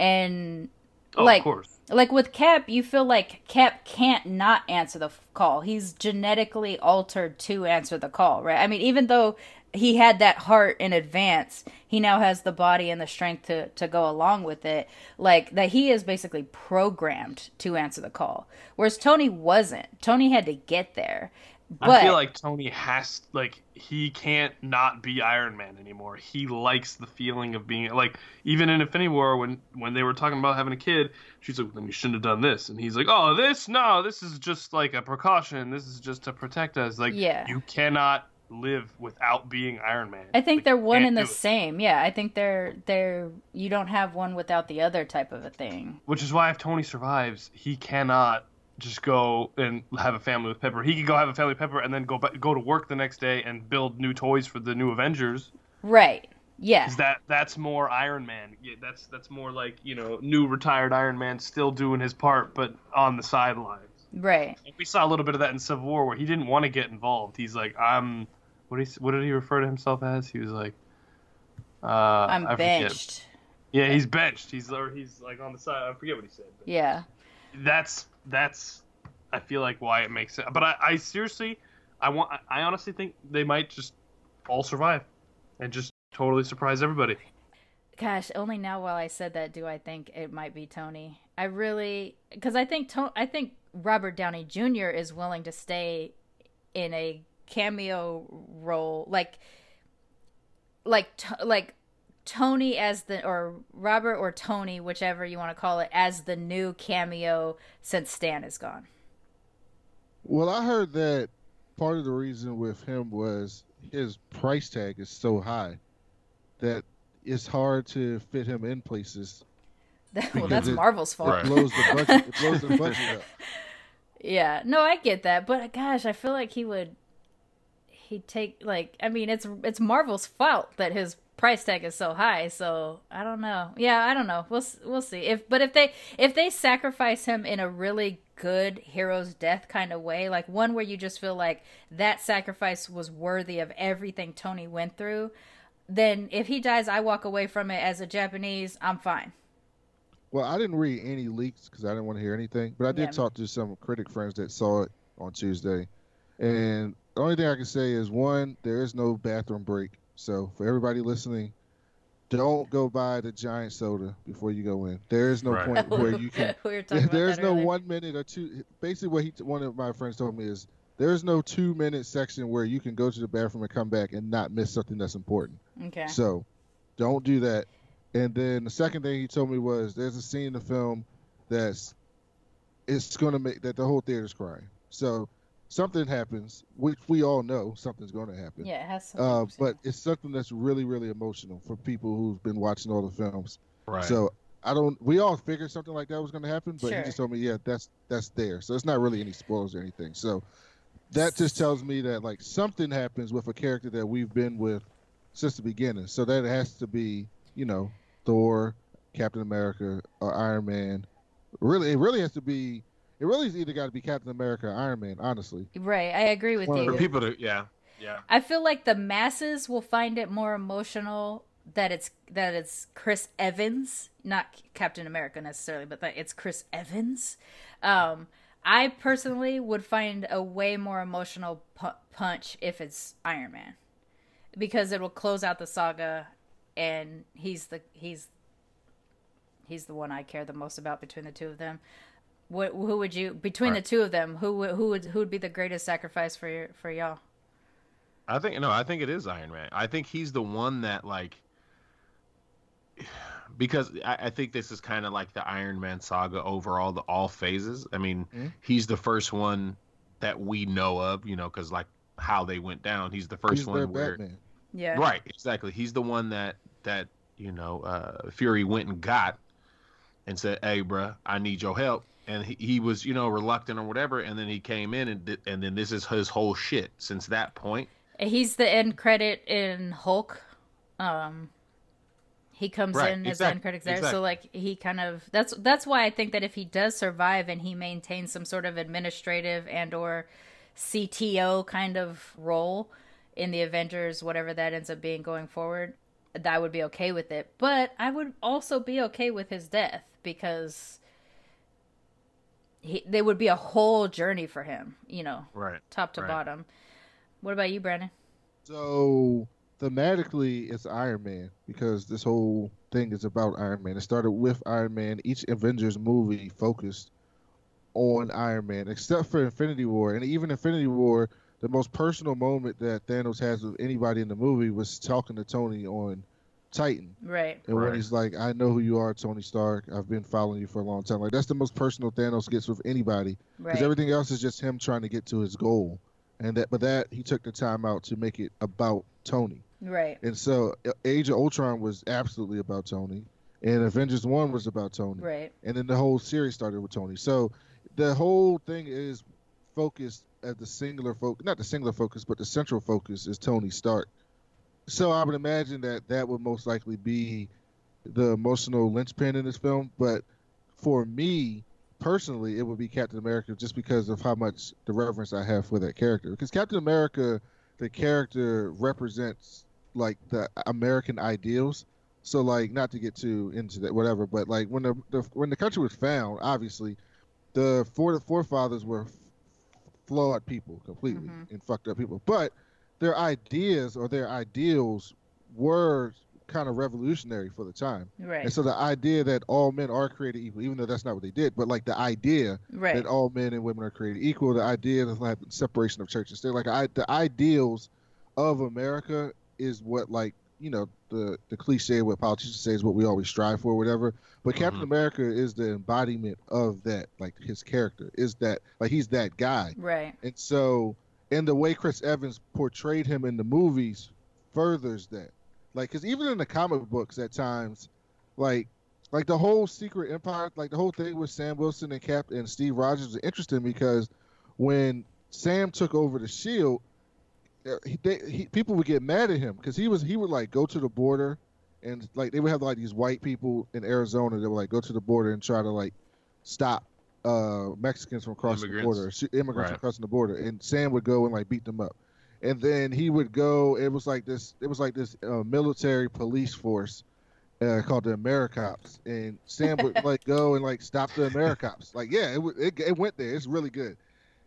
And oh, like of course like with Cap, you feel like Cap can't not answer the call. He's genetically altered to answer the call, right? I mean, even though he had that heart in advance, he now has the body and the strength to to go along with it. Like that he is basically programmed to answer the call. Whereas Tony wasn't. Tony had to get there. But, I feel like Tony has like he can't not be Iron Man anymore. He likes the feeling of being like even in Infinity War when when they were talking about having a kid, she's like, "Then you shouldn't have done this," and he's like, "Oh, this no, this is just like a precaution. This is just to protect us." Like, yeah. you cannot live without being Iron Man. I think like, they're one and the same. Yeah, I think they're they're you don't have one without the other type of a thing. Which is why if Tony survives, he cannot just go and have a family with Pepper. He could go have a family with Pepper and then go back, go to work the next day and build new toys for the new Avengers. Right. Yeah. That that's more Iron Man. Yeah, that's that's more like you know new retired Iron Man still doing his part but on the sidelines. Right. And we saw a little bit of that in Civil War where he didn't want to get involved. He's like, I'm. What did he, what did he refer to himself as? He was like, uh, I'm benched. Yeah, he's benched. He's or he's like on the side. I forget what he said. yeah. That's that's I feel like why it makes it. But I, I seriously, I want. I honestly think they might just all survive and just totally surprise everybody. Gosh, only now while I said that do I think it might be Tony. I really because I think to, I think Robert Downey Jr. is willing to stay in a cameo role, like like like Tony as the or Robert or Tony, whichever you want to call it, as the new cameo since Stan is gone. Well, I heard that part of the reason with him was his price tag is so high that it's hard to fit him in places. well, that's it, Marvel's fault. It blows the budget. it blows the budget up. Yeah, no, I get that, but gosh, I feel like he would he take like I mean it's it's Marvel's fault that his price tag is so high. So I don't know. Yeah, I don't know. We'll we'll see. If but if they if they sacrifice him in a really good hero's death kind of way, like one where you just feel like that sacrifice was worthy of everything Tony went through, then if he dies, I walk away from it as a Japanese. I'm fine. Well, I didn't read any leaks because I didn't want to hear anything, but I did Yeah. talk to some critic friends that saw it on Tuesday, mm-hmm. and the only thing I can say is one, there is no bathroom break. So for everybody listening, don't go buy the giant soda before you go in. There is no Right. point where you can. we were talking about There is that no earlier. one minute or two. Basically, what he one of my friends told me is there is no two minute section where you can go to the bathroom and come back and not miss something that's important. Okay. So don't do that. And then the second thing he told me was there's a scene in the film that's it's gonna make that the whole theater's crying. So something happens, which we all know something's gonna happen. Yeah, it has some. Uh, but it's something that's really, really emotional for people who've been watching all the films. Right. So I don't. We all figured something like that was going to happen, but Sure. he just told me, yeah, that's that's there. So it's not really any spoilers or anything. So that just tells me that like something happens with a character that we've been with since the beginning. So that has to be, you know, Thor, Captain America, or Iron Man. Really, it really has to be. It really is either got to be Captain America or Iron Man. Honestly, right, I agree with Well, you. for people to yeah yeah I feel like the masses will find it more emotional that it's that it's Chris Evans, not Captain America necessarily, but that it's Chris Evans. Um, I personally would find a way more emotional pu- punch if it's Iron Man, because it will close out the saga, and he's the he's he's the one I care the most about between the two of them. What, who would you between Right. the two of them? Who would who would who would be the greatest sacrifice for your, for y'all? I think no, I think it is Iron Man. I think he's the one that like because I, I think this is kind of like the Iron Man saga overall, the all phases. I mean, Mhm. he's the first one that we know of, you know, because like how they went down. He's the first he's their one where Batman. Yeah. right, exactly. He's the one that that you know uh, Fury went and got and said, "Hey, bruh, I need your help." And he, he was, you know, reluctant or whatever, and then he came in and did, and then this is his whole shit since that point. He's the end credit in Hulk. Um, he comes Right, in as the end credit there, exactly. so like he kind of that's that's why I think that if he does survive and he maintains some sort of administrative and or CTO kind of role in the Avengers, whatever that ends up being going forward, I would be okay with it. But I would also be okay with his death because he, there would be a whole journey for him, you know, Right. top to Right. bottom. What about you, Brandon? So thematically, it's Iron Man because this whole thing is about Iron Man. It started with Iron Man. Each Avengers movie focused on Iron Man, except for Infinity War. And even Infinity War, the most personal moment that Thanos has with anybody in the movie was talking to Tony on Titan. Right. And when he's like, I know who you are, Tony Stark. I've been following you for a long time. Like, that's the most personal Thanos gets with anybody because Right. everything else is just him trying to get to his goal. And that, but that he took the time out to make it about Tony. Right. And so, uh, Age of Ultron was absolutely about Tony, and Avengers One was about Tony, Right. and then the whole series started with Tony. So, the whole thing is focused at the singular focus, not the singular focus, but the central focus is Tony Stark. So, I would imagine that that would most likely be the emotional linchpin in this film. But for me personally, it would be Captain America just because of how much the reverence I have for that character. Because Captain America, the character represents like the American ideals. So like not to get too into that whatever, but like when the, the when the country was found, obviously the fore, forefathers were f- flawed people completely Mhm. and fucked up people. But their ideas or their ideals were kind of revolutionary for the time. Right. And so the idea that all men are created equal, even though that's not what they did, but like the idea right. that all men and women are created equal, the idea of like separation of church and state, like I, the ideals of America is what like you know the the cliche what politicians say is what we always strive for, whatever. But Captain Mhm. America is the embodiment of that, like his character is that like he's that guy. right. And so, and the way Chris Evans portrayed him in the movies furthers that. Like, because even in the comic books, at times, like, like the whole Secret Empire, like the whole thing with Sam Wilson and Cap and Steve Rogers was interesting because when Sam took over the Shield, uh, he, they, he, people would get mad at him because he was he would like go to the border and like they would have like these white people in Arizona that would like go to the border and try to like stop uh Mexicans from crossing Immigrants. the border, immigrants Right. from crossing the border, and Sam would go and like beat them up, and then he would go. It was like this. It was like this uh, military police force. Uh, called the Americops, and Sam would like go and like stop the Americops. Like, yeah, it, it it went there. It's really good.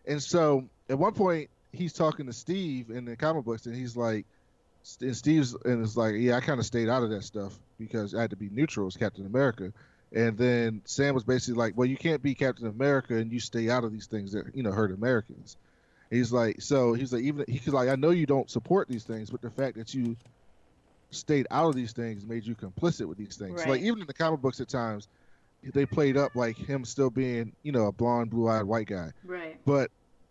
And so at one point, he's talking to Steve in the comic books, and he's like, and Steve's and it's like, yeah, I kind of stayed out of that stuff because I had to be neutral as Captain America. And then Sam was basically like, well, you can't be Captain America and you stay out of these things that you know hurt Americans. He's like, so he's like, even he's like, I know you don't support these things, but the fact that you stayed out of these things made you complicit with these things. So, like even in the comic books, at times they played up like him still being, you know, a blonde, blue-eyed white guy. Right. But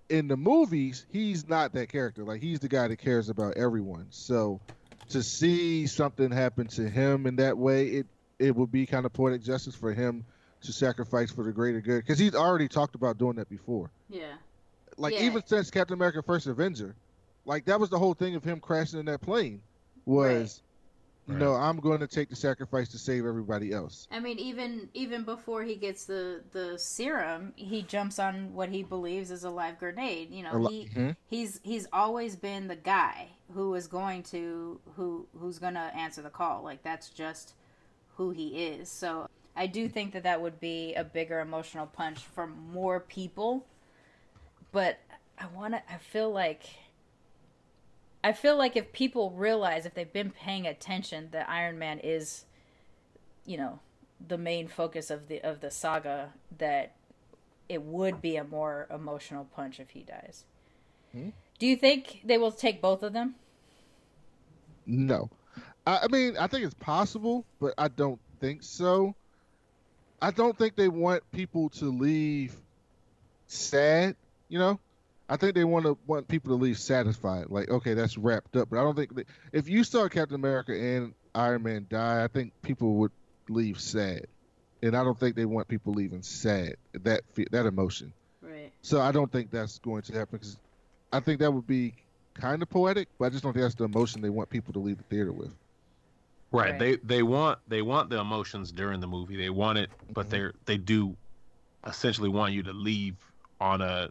in the movies, he's not that character. Like he's the guy that cares about everyone. So to see something happen to him in that way, it it would be kind of poetic justice for him to sacrifice for the greater good because he's already talked about doing that before. Yeah. Like Yeah. even since Captain America: First Avenger, like that was the whole thing of him crashing in that plane was. You Right. know, I'm going to take the sacrifice to save everybody else. I mean, even even before he gets the the serum, he jumps on what he believes is a live grenade. You know, li- he Mhm. he's he's always been the guy who is going to who who's going to answer the call. Like that's just who he is. So I do think that that would be a bigger emotional punch for more people. But I want to. I feel like. I feel like if people realize, if they've been paying attention, that Iron Man is, you know, the main focus of the of the saga, that it would be a more emotional punch if he dies. Hmm? Do you think they will take both of them? No. I, I mean, I think it's possible, but I don't think so. I don't think they want people to leave sad, you know? I think they want to want people to leave satisfied. Like, okay, that's wrapped up. But I don't think they, if you saw Captain America and Iron Man die, I think people would leave sad. And I don't think they want people leaving sad. That fe- that emotion. Right. So I don't think that's going to happen because I think that would be kind of poetic, but I just don't think that's the emotion they want people to leave the theater with. Right. Right. They they want they want the emotions during the movie. They want it, but Mhm. they're they do essentially want you to leave on a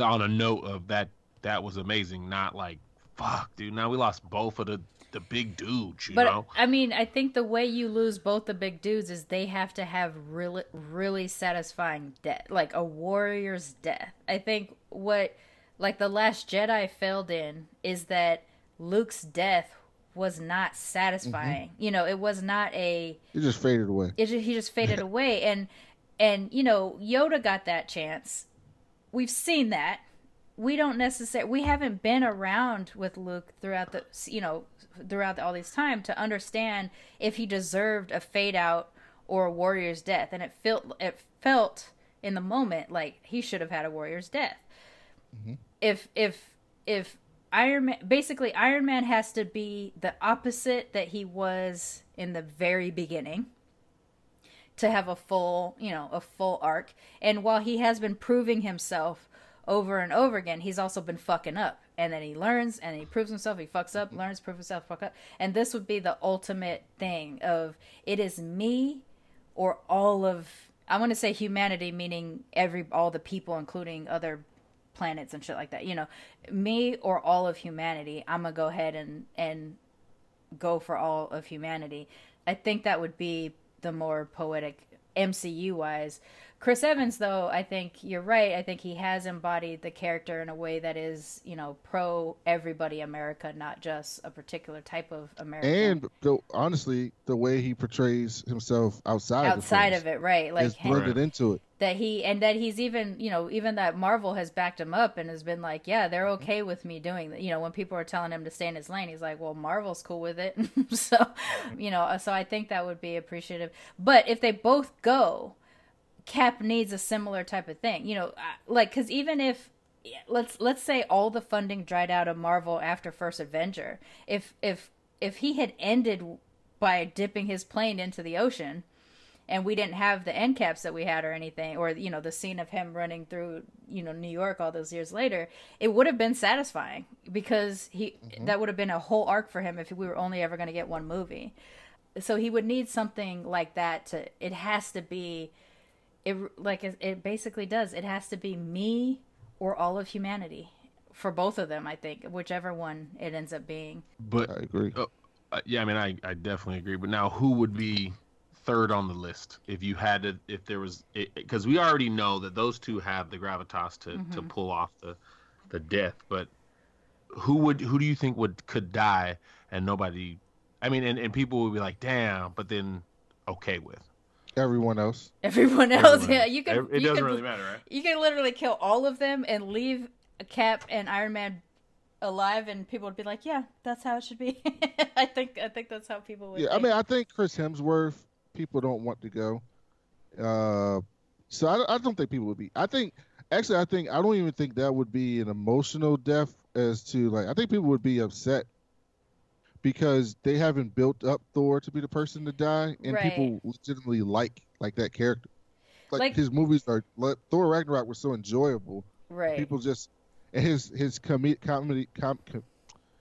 on a note of that that was amazing, not like fuck, dude. Now we lost both of the the big dudes, you But know. I mean, I think the way you lose both the big dudes is they have to have really, really satisfying death, like a warrior's death. I think what, like the Last Jedi failed in is that Luke's death was not mm-hmm. satisfying. You know, it was not a. It just faded away. It just, he just faded away, and and you know Yoda got that chance. We've seen that. We don't necessarily. We haven't been around with Luke throughout the you know throughout all this time to understand if he deserved a fade out or a warrior's death, and it felt it felt in the moment like he should have had a warrior's death. Mm-hmm. If if if Iron Man basically Iron Man has to be the opposite that he was in the very beginning to have a full, you know, a full arc. And while he has been proving himself over and over again, he's also been fucking up. And then he learns and he proves himself, he fucks up, learns, proves himself, fuck up. And this would be the ultimate thing of it is me or all of I want to say humanity meaning every all the people including other planets and shit like that. You know, me or all of humanity, I'm going to go ahead and and go for all of humanity. I think that would be the more poetic MCU wise. Chris Evans, though, I think you're right. I think he has embodied the character in a way that is, you know, pro everybody America, not just a particular type of American. And the, honestly, the way he portrays himself outside outside the of it, right? Like is blended into it. That he and that he's even you know even that marvel has backed him up and has been like yeah they're Mm-hmm. okay with me doing that you know when people are telling him to stay in his lane he's like well marvel's cool with it. So you know so i think that would be appreciative. But if they both go cap needs a similar type of thing you know like because even if let's let's say all the funding dried out of marvel after first avenger if if if he had ended by dipping his plane into the ocean and we didn't have the end caps that we had or anything or you know the scene of him running through you know New York all those years later it would have been satisfying because he that would have been a whole arc for him if we were only ever going to get one movie so he would need something like that to it has to be it like it, it basically does it has to be me or all of humanity for both of them i think whichever one it ends up being But I agree. uh, yeah, I mean, I, I definitely agree. But now, who would be third on the list if you had to? If there was, because we already know that those two have the gravitas to, to mm-hmm. pull off the the death. But who would who do you think would could die and nobody? I mean, and, and people would be like, damn, but then okay with. Everyone else. everyone else Everyone yeah else. you can It, it you doesn't can, really matter, right? you can literally kill all of them and leave cap and iron man alive and people would be like yeah that's how it should be i think i think that's how people would Yeah, I mean, I think Chris Hemsworth. People don't want to go. Uh, so I, I don't think people would be. I think actually, I think I don't even think that would be an emotional death as to like. I think people would be upset because they haven't built up Thor to be the person to die, and people legitimately like like that character. Like, Like- his movies are like, Thor Ragnarok was so enjoyable. right People just and his his comedy comedy com, com,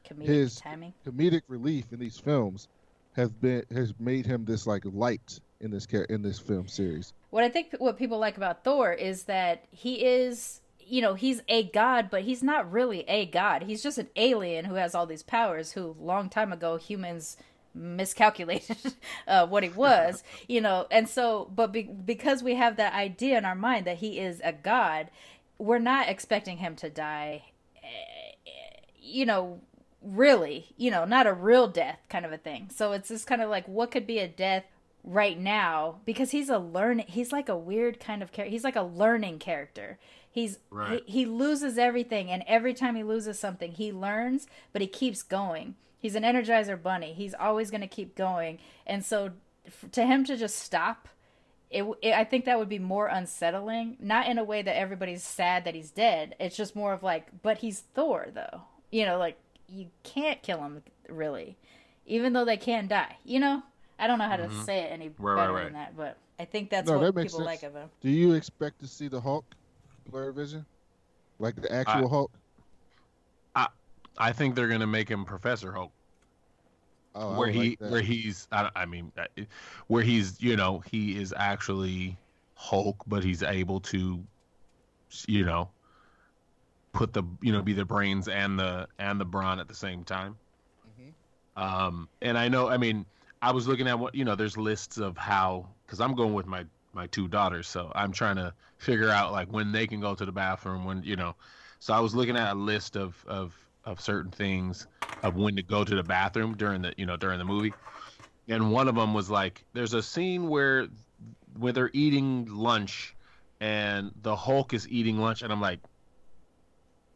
comedic his- timing comedic relief in these films have been has made him this like light in this char- in this film series. what I think what people like about Thor is that he is, you know, he's a god, but he's not really a god. He's just an alien who has all these powers. Who long time ago humans miscalculated uh, what he was, you know, and so, but be- because we have that idea in our mind that he is a god, we're not expecting him to die. eh, You know, really, you know, not a real death kind of a thing. So it's just kind of like what could be a death right now because he's a learn he's like a weird kind of character. He's like a learning character. He's Right. he, he loses everything and every time he loses something, he learns, but he keeps going. He's an energizer bunny. He's always going to keep going. And so f- to him to just stop it, it, I think that would be more unsettling. Not in a way that everybody's sad that he's dead. It's just more of like, but he's Thor, though. You know, like you can't kill him really, even though they can die. You know, I don't know how to say it any Right, better right, than that, but I think that's No, what that makes people sense. like of him. Do you expect to see the Hulk, Blerdvision, like the actual Hulk? I think they're gonna make him Professor Hulk. Oh, where would he like where he's I, I mean uh, where he's you know he is actually Hulk but he's able to you know put the you know be the brains and the and the brawn at the same time. Mhm. um and I know I mean I was looking at what you know there's lists of how cuz I'm going with my my two daughters so I'm trying to figure out like when they can go to the bathroom when you know. So I was looking at a list of of of certain things of when to go to the bathroom during the you know during the movie. And one of them was like there's a scene where where they're eating lunch and the hulk is eating lunch and i'm like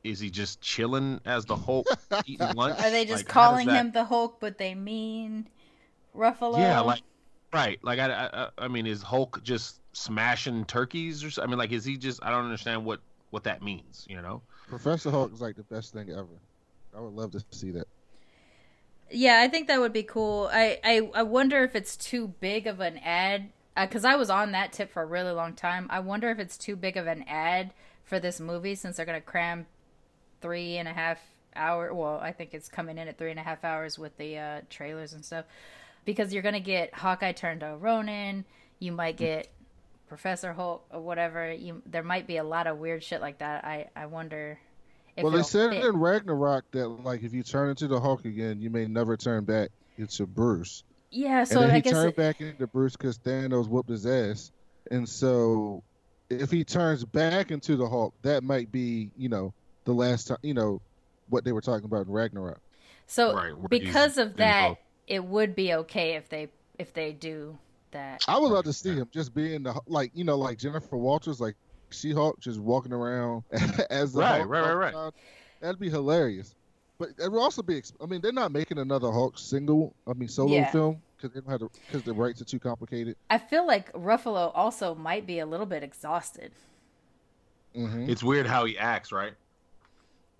is he just chilling as the hulk eating lunch Are they just Like, calling that- him the Hulk, but they mean Ruffalo? yeah like right like I, I I- i mean is hulk just smashing turkeys or something i mean like is he just i don't understand what what that means you know Professor Hulk is like the best thing ever. I would love to see that. Yeah, I think that would be cool. I I, I wonder if it's too big of an ad uh, because I was on that tip for a really long time. I wonder if it's too big of an ad for this movie since they're gonna cram three and a half hour. Well, I think it's coming in at three and a half hours with the uh, trailers and stuff. Because you're gonna get Hawkeye turned to Ronin. You might get Professor Hulk or whatever. You there might be a lot of weird shit like that. I I wonder. If well, they said fit. in Ragnarok that like if you turn into the Hulk again, you may never turn back into Bruce. Yeah, so and I he guess turned it- back into Bruce because Thanos whooped his ass. And so, if he turns back into the Hulk, that might be, you know, the last time, you know, what they were talking about in Ragnarok. So Right, because of that, both. it would be okay if they if they do that. I would love to see him just being the like, you know, like Jennifer Walters, like She Hulk, just walking around as the Right, Hulk right, right, all right. time. That'd be hilarious. But it would also be. I mean, they're not making another Hulk single. I mean, solo Yeah. film because they don't have because the rights are too complicated. I feel like Ruffalo also might be a little bit exhausted. hmm It's weird how he acts, right?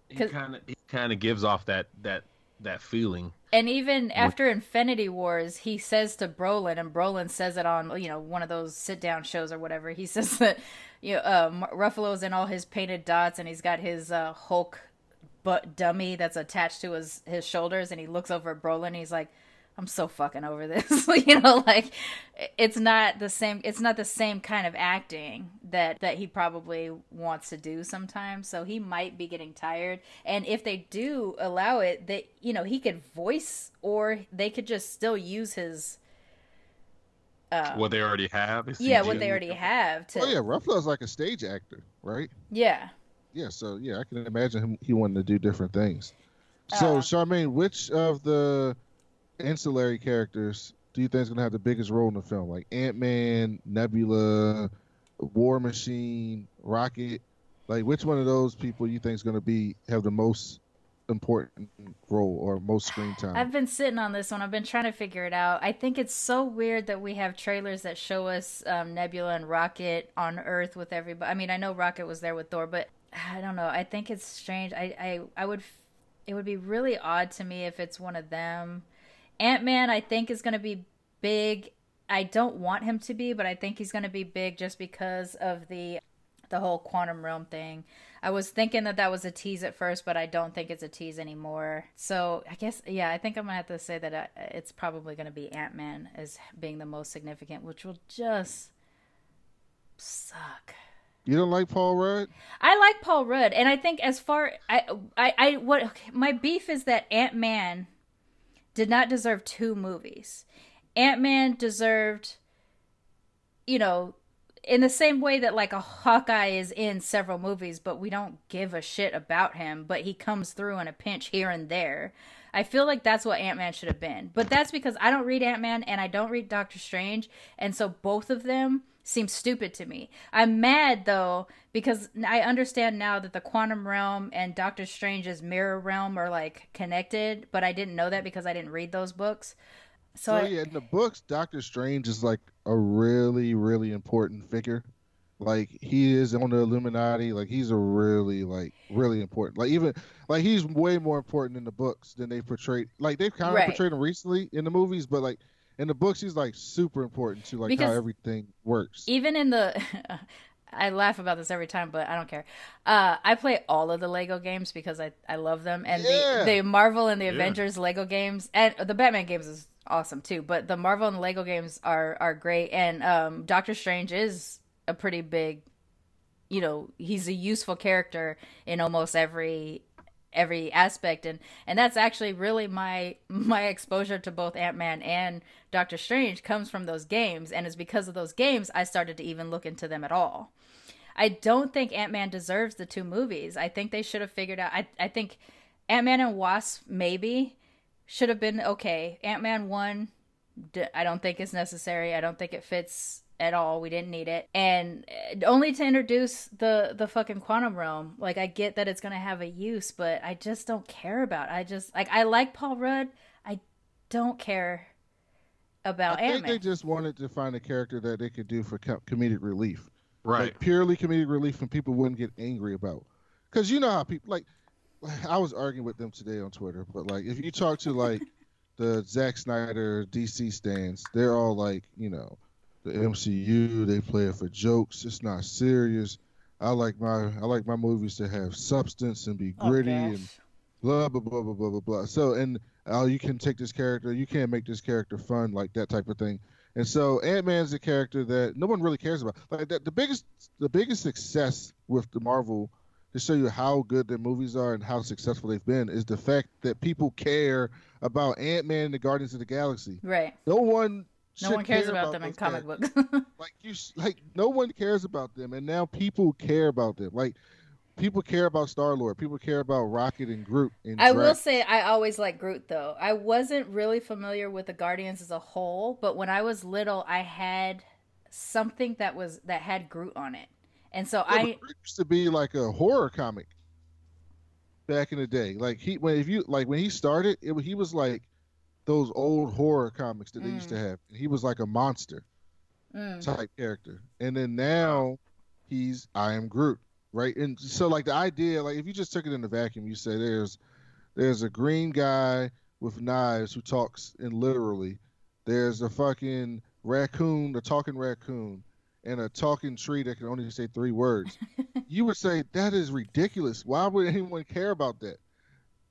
He kind of he kind of gives off that that that feeling. And even after Infinity Wars, he says to Brolin, and Brolin says it on you know one of those sit down shows or whatever. He says that you know uh, Ruffalo's in all his painted dots, and he's got his uh, Hulk butt dummy that's attached to his his shoulders, and he looks over at Brolin. And he's like, I'm so fucking over this. you know, like it's not the same it's not the same kind of acting that that he probably wants to do sometimes. So he might be getting tired. And if they do allow it, that you know, he could voice or they could just still use his uh, what they already have. Yeah, what they already have. To... Oh yeah, Ruffalo's like a stage actor, right? Yeah. Yeah, so yeah, I can imagine him. He wanted to do different things. So, uh, Charmaine, which of the ancillary characters do you think is going to have the biggest role in the film? Like Ant Man, Nebula, War Machine, Rocket. Like which one of those people you think is going to be have the most important role or most screen time? I've been sitting on this one. I've been trying to figure it out. I think it's so weird that we have trailers that show us um, Nebula and Rocket on Earth with everybody. I mean, I know Rocket was there with Thor, but I don't know. I think it's strange. I I, I would. It would be really odd to me if it's one of them Ant Man, I think, is going to be big. I don't want him to be, but I think he's going to be big just because of the the whole quantum realm thing. I was thinking that that was a tease at first, but I don't think it's a tease anymore. So I guess, yeah, I think I'm gonna have to say that uh, it's probably gonna be Ant Man as being the most significant, which will just suck. You don't like Paul Rudd? I like Paul Rudd, and I think as far I I, I what okay, my beef is that Ant Man did not deserve two movies. Ant Man deserved, you know, in the same way that like a Hawkeye is in several movies, but we don't give a shit about him, but he comes through in a pinch here and there. I feel like that's what Ant Man should have been. But that's because I don't read Ant Man and I don't read Doctor Strange, and so both of them seems stupid to me. I'm mad though because I understand now that the quantum realm and Doctor Strange's mirror realm are like connected, but I didn't know that because I didn't read those books. So, yeah, in the books, Doctor Strange is like a really, really important figure. Like he is on the Illuminati. Like he's a really, like really important. Like even like he's way more important in the books than they portrayed. Like they've kind of right. portrayed him recently in the movies, but like in the book she's like super important to like because how everything works. Even in the I laugh about this every time, but I don't care. Uh, I play all of the Lego games because I, I love them, and yeah. the the Marvel and the yeah. Avengers Lego games, and the Batman games is awesome too. But the Marvel and the Lego games are are great, and um, Doctor Strange is a pretty big, you know, he's a useful character in almost every every aspect and and that's actually really my my exposure to both ant-man and doctor strange comes from those games and it's because of those games i started to even look into them at all. I don't think ant-man deserves the two movies. I think they should have figured out i, I think ant-man and wasp maybe should have been okay. Ant-man 1 i don't think it's necessary. I don't think it fits at all. We didn't need it, and uh, only to introduce the the fucking quantum realm. Like I get that it's gonna have a use, but I just don't care about. It. I just like I like Paul Rudd. I don't care about. I think Ant-Man. they just wanted to find a character that they could do for comedic relief, right? Like purely comedic relief, and people wouldn't get angry about. Because you know how people like. I was arguing with them today on Twitter, but like if you talk to like the Zack Snyder DC stands, they're all like, you know, the MCU. They play it for jokes. It's not serious. I like my I like my movies to have substance and be oh, gritty and blah blah blah blah blah blah blah. So and oh, you can take this character, you can't make this character fun like that type of thing. And so Ant Man's a character that no one really cares about. Like that, the biggest the biggest success with the Marvel to show you how good their movies are and how successful they've been is the fact that people care about Ant Man and the Guardians of the Galaxy. Right. No one no one cares about, about them in comic books. like you, like no one cares about them, and now people care about them. Like people care about Star Lord. People care about Rocket and Groot. And I will say I always like Groot though. I wasn't really familiar with the Guardians as a whole, but when I was little, I had something that was that had Groot on it, and so yeah, I used to be like a horror comic back in the day. Like he when if you like when he started, it he was like those old horror comics that they mm. used to mm. have. He was like a monster mm. type character, and then now he's I am Groot, right? And so like the idea, like if you just took it in the vacuum, you say there's There's a green guy with knives who talks in literally. There's a fucking raccoon, a talking raccoon, and a talking tree that can only say three words. you would say that is ridiculous. Why would anyone care about that?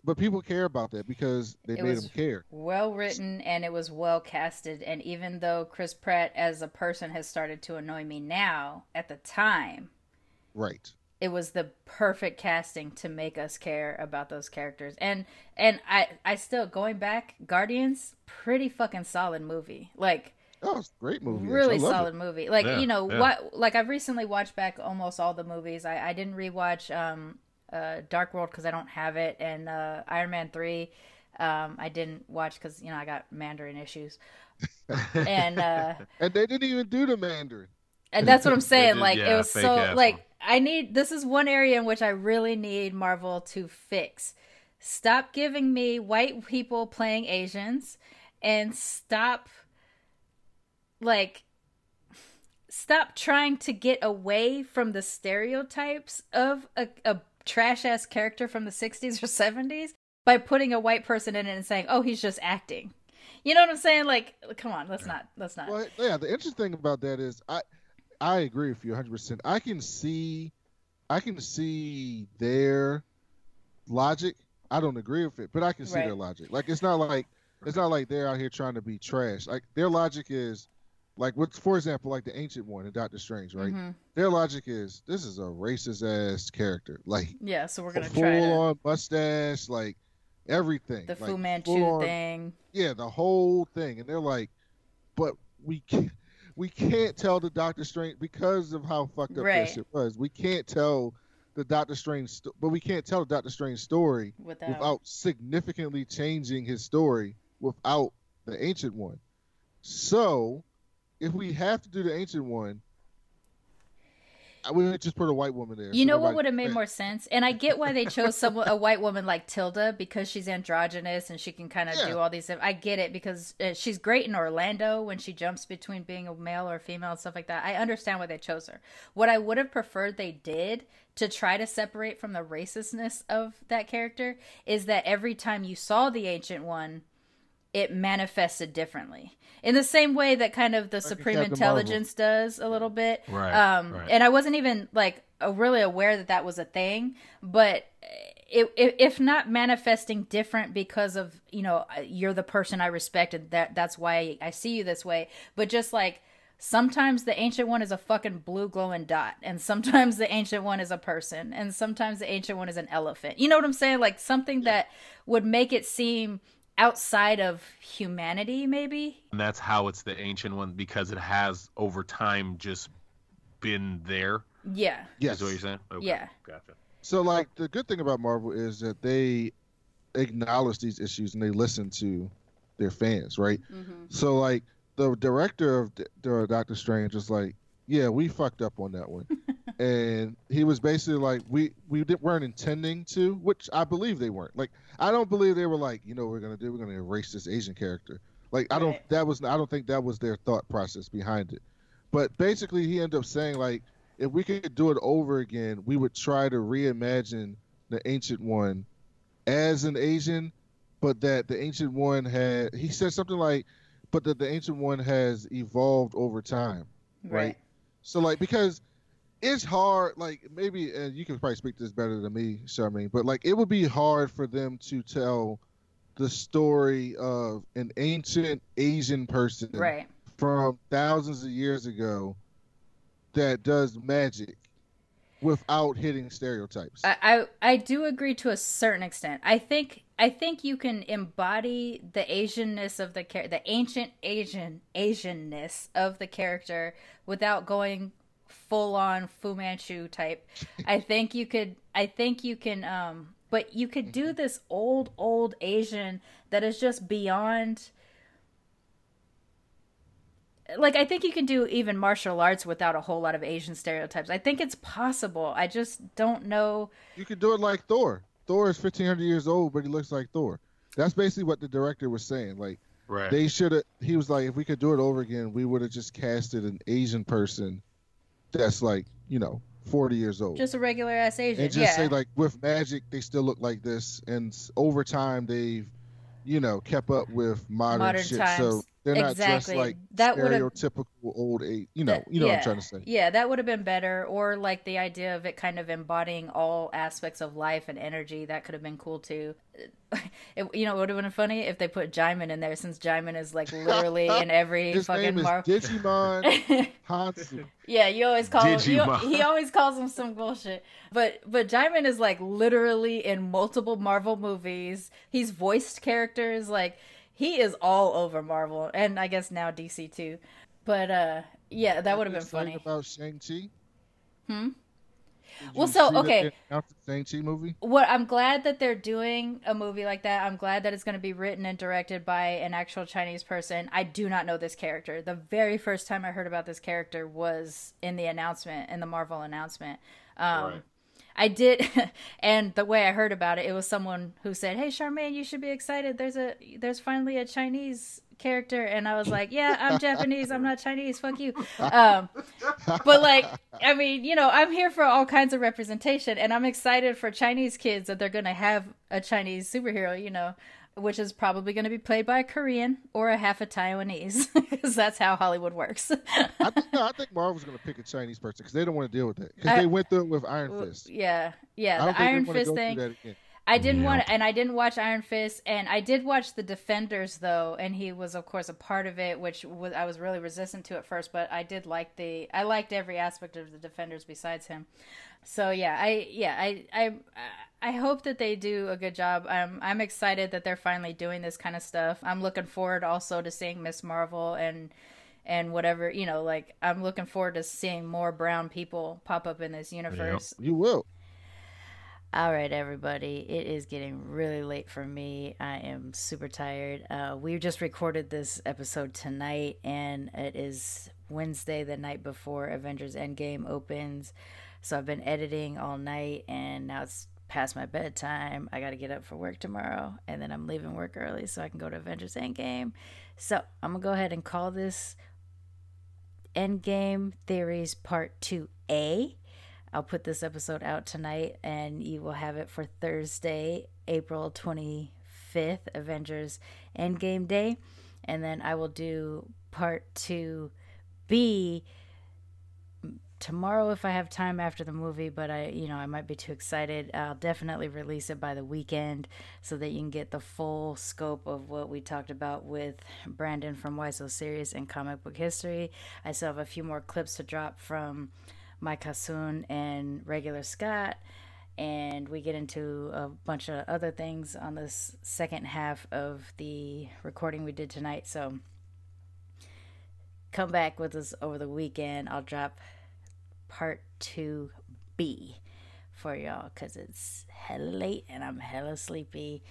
But people care about that because they It made was- them care. well written and it was well casted and even though chris pratt as a person has started to annoy me now at the time Right. it was the perfect casting to make us care about those characters and and i i still going back guardians pretty fucking solid movie like Oh, it's a great movie. really solid it. movie like Yeah, you know yeah. what like i've recently watched back almost all the movies i i didn't rewatch um uh dark world because i don't have it and uh iron man 3 um i didn't watch because you know i got mandarin issues and uh And they didn't even do the Mandarin. and that's what I'm saying. did, like it was so ass like one. I need this is one area in which I really need Marvel to fix. Stop giving me white people playing Asians and stop like stop trying to get away from the stereotypes of a, a trash ass character from the 60s or 70s by putting a white person in it and saying, "Oh, he's just acting." You know what I'm saying? Like, come on, let's not, let's not. Well, yeah. The interesting thing about that is, I I agree with you 100. percent I can see, I can see their logic. I don't agree with it, but I can see Right. their logic. Like it's not like it's not like they're out here trying to be trash. Like their logic is, like what, for example, like the ancient one in Doctor Strange, right? Mhm. Their logic is this is a racist ass character, like Yeah, so we're gonna full try to on mustache, like everything. the like, Fu Manchu on- thing. yeah, the whole thing, and they're like, but we can't, we can't tell the Doctor Strange because of how fucked up Right. that shit was. We can't tell the Doctor Strange, but we can't tell the Doctor Strange story Without, without significantly changing his story without the Ancient One. So, if we have to do the Ancient One, I would just put a white woman there. you know what would have made more sense? And I get why they chose someone a white woman like Tilda because she's androgynous and she can kind of Yeah. do all these. I get it because uh, she's great in Orlando when she jumps between being a male or a female and stuff like that. I understand why they chose her. What I would have preferred they did to try to separate from the racistness of that character is that every time you saw the ancient one, it manifested differently. In the same way that kind of the supreme Captain intelligence does a little bit. Right, um right. and i wasn't even like really aware that that was a thing but it, if, if not manifesting different because of you know uh, you're the person i respect and that that's why i see you this way but just like sometimes the ancient one is a fucking blue glowing dot and sometimes the ancient one is a person and sometimes the ancient one is an elephant. You know what i'm saying? Like something that would make it seem outside of humanity maybe and that's how it's the ancient one because it has over time just been there. yeah Yes. Is what you're saying? Okay. Yeah. Gotcha. So like the good thing about Marvel is that they acknowledge these issues and they listen to their fans, right? Mm-hmm. So like the director of D- the Doctor Strange is like, "Yeah, we fucked up on that one," and he was basically like, "We we weren't intending to," which I believe they weren't. Like I don't believe they were like, you know, what we're gonna do, we're gonna erase this Asian character. Like I don't that was I don't think that was their thought process behind it. But basically, he ended up saying like, if we could do it over again, we would try to reimagine the ancient one as an Asian, but that the ancient one had he said something like, but that the ancient one has evolved over time. Right. So like because it's hard, like maybe and you can probably speak this better than me, Charmaine, but like it would be hard for them to tell the story of an ancient Asian person right from thousands of years ago that does magic without hitting stereotypes. I, I I do agree to a certain extent. I think I think you can embody the Asianness of the char- the ancient Asian Asianness of the character without going full on Fu Manchu type. I think you could. I think you can. Um, but you could do this old old Asian that is just beyond. Like I think you can do even martial arts without a whole lot of Asian stereotypes. I think it's possible. I just don't know. You could do it like Thor. Thor is 1500 years old, but he looks like Thor. That's basically what the director was saying. Like Right. they should have. He was like, if we could do it over again, we would have just casted an Asian person that's like, you know, forty years old. Just a regular ass Asian. and just yeah. say like with magic they still look like this and over time they've you know kept up with modern, Modern shit times. so they're not Exactly. dressed like That would've- stereotypical old age you know That- you know what i'm trying to say Yeah, that would have been better. Or like the idea of it kind of embodying all aspects of life and energy. That could have been cool too. It, you know, it would have been funny if they put Jaimin in there, since Jaimin is like literally in every his fucking name is Marvel. digimon Hassoun Yeah, you always call him. You, he always calls him some bullshit. But but Jaimin is like literally in multiple Marvel movies. He's voiced characters. Like he is all over Marvel, and I guess now DC too. But uh, yeah, that would have been funny. about shang-chi Hmm? Did Well, you so, see okay. they shang-chi movie What I'm glad that they're doing a movie like that. I'm glad that it's going to be written and directed by an actual Chinese person. I do not know this character. The very first time I heard about this character was in the announcement, in the Marvel announcement. Um, Right. I did, and the way I heard about it, it was someone who said, "Hey, Charmaine, you should be excited. There's a there's finally a Chinese character," and I was like, "Yeah, I'm Japanese. I'm not Chinese. Fuck you." Um, but like, I mean, you know, I'm here for all kinds of representation, and I'm excited for Chinese kids that they're gonna have a Chinese superhero. You know. Which is probably going to be played by a Korean or a half a Taiwanese, because that's how Hollywood works. I think, no, I think Marvel's going to pick a Chinese person because they don't want to deal with it because they went through it with Iron Fist. yeah, yeah. The Iron they want to Fist thing. through that again. I didn't Yeah. want to, and I didn't watch Iron Fist, and I did watch the Defenders though, and he was of course a part of it, which was I was really resistant to at first, but I did like the I liked every aspect of the Defenders besides him. So yeah, I yeah I I I hope that they do a good job. I'm I'm excited that they're finally doing this kind of stuff. I'm looking forward also to seeing Miss Marvel and and whatever you know like I'm looking forward to seeing more brown people pop up in this universe. You will. All right, everybody. It is getting really late for me. I am super tired. Uh, we just recorded this episode tonight, and it is Wednesday, the night before Avengers Endgame opens. So I've been editing all night, and now it's past my bedtime. I got to get up for work tomorrow, and then I'm leaving work early so I can go to Avengers Endgame. So I'm to go ahead and call this Endgame Theories Part 2A. I'll put this episode out tonight and you will have it for Thursday, April 25th, Avengers Endgame Day. And then I will do part 2B tomorrow if I have time after the movie, but I, you know, I might be too excited. I'll definitely release it by the weekend so that you can get the full scope of what we talked about with Brandon from Why So Serious and Comic Book History. I still have a few more clips to drop from Mike Hassoun and Regular Scott. And we get into a bunch of other things on this second half of the recording we did tonight. So come back with us over the weekend. I'll drop part 2B for y'all because it's hella late and I'm hella sleepy.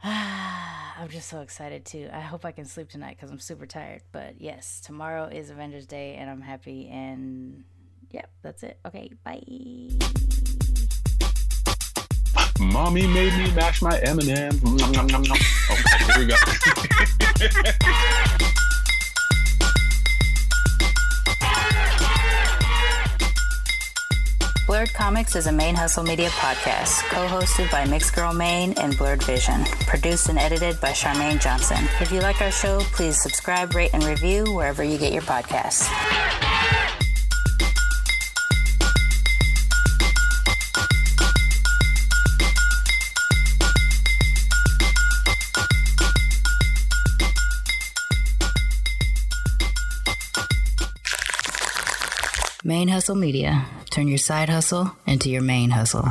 I'm just so excited too. I hope I can sleep tonight because I'm super tired. But yes, tomorrow is Avengers Day and I'm happy. And yep, that's it. Okay, bye. Mommy made me mash my M&M. Nom, nom, nom, nom. Okay, here we go. Blerd Comixed is a Main Hustle Media podcast, co-hosted by Mixed Girl Mane and Blerdvision, produced and edited by Charmaine Johnson. If you like our show, please subscribe, rate, and review wherever you get your podcasts. Main Hustle Media. Turn your side hustle into your main hustle.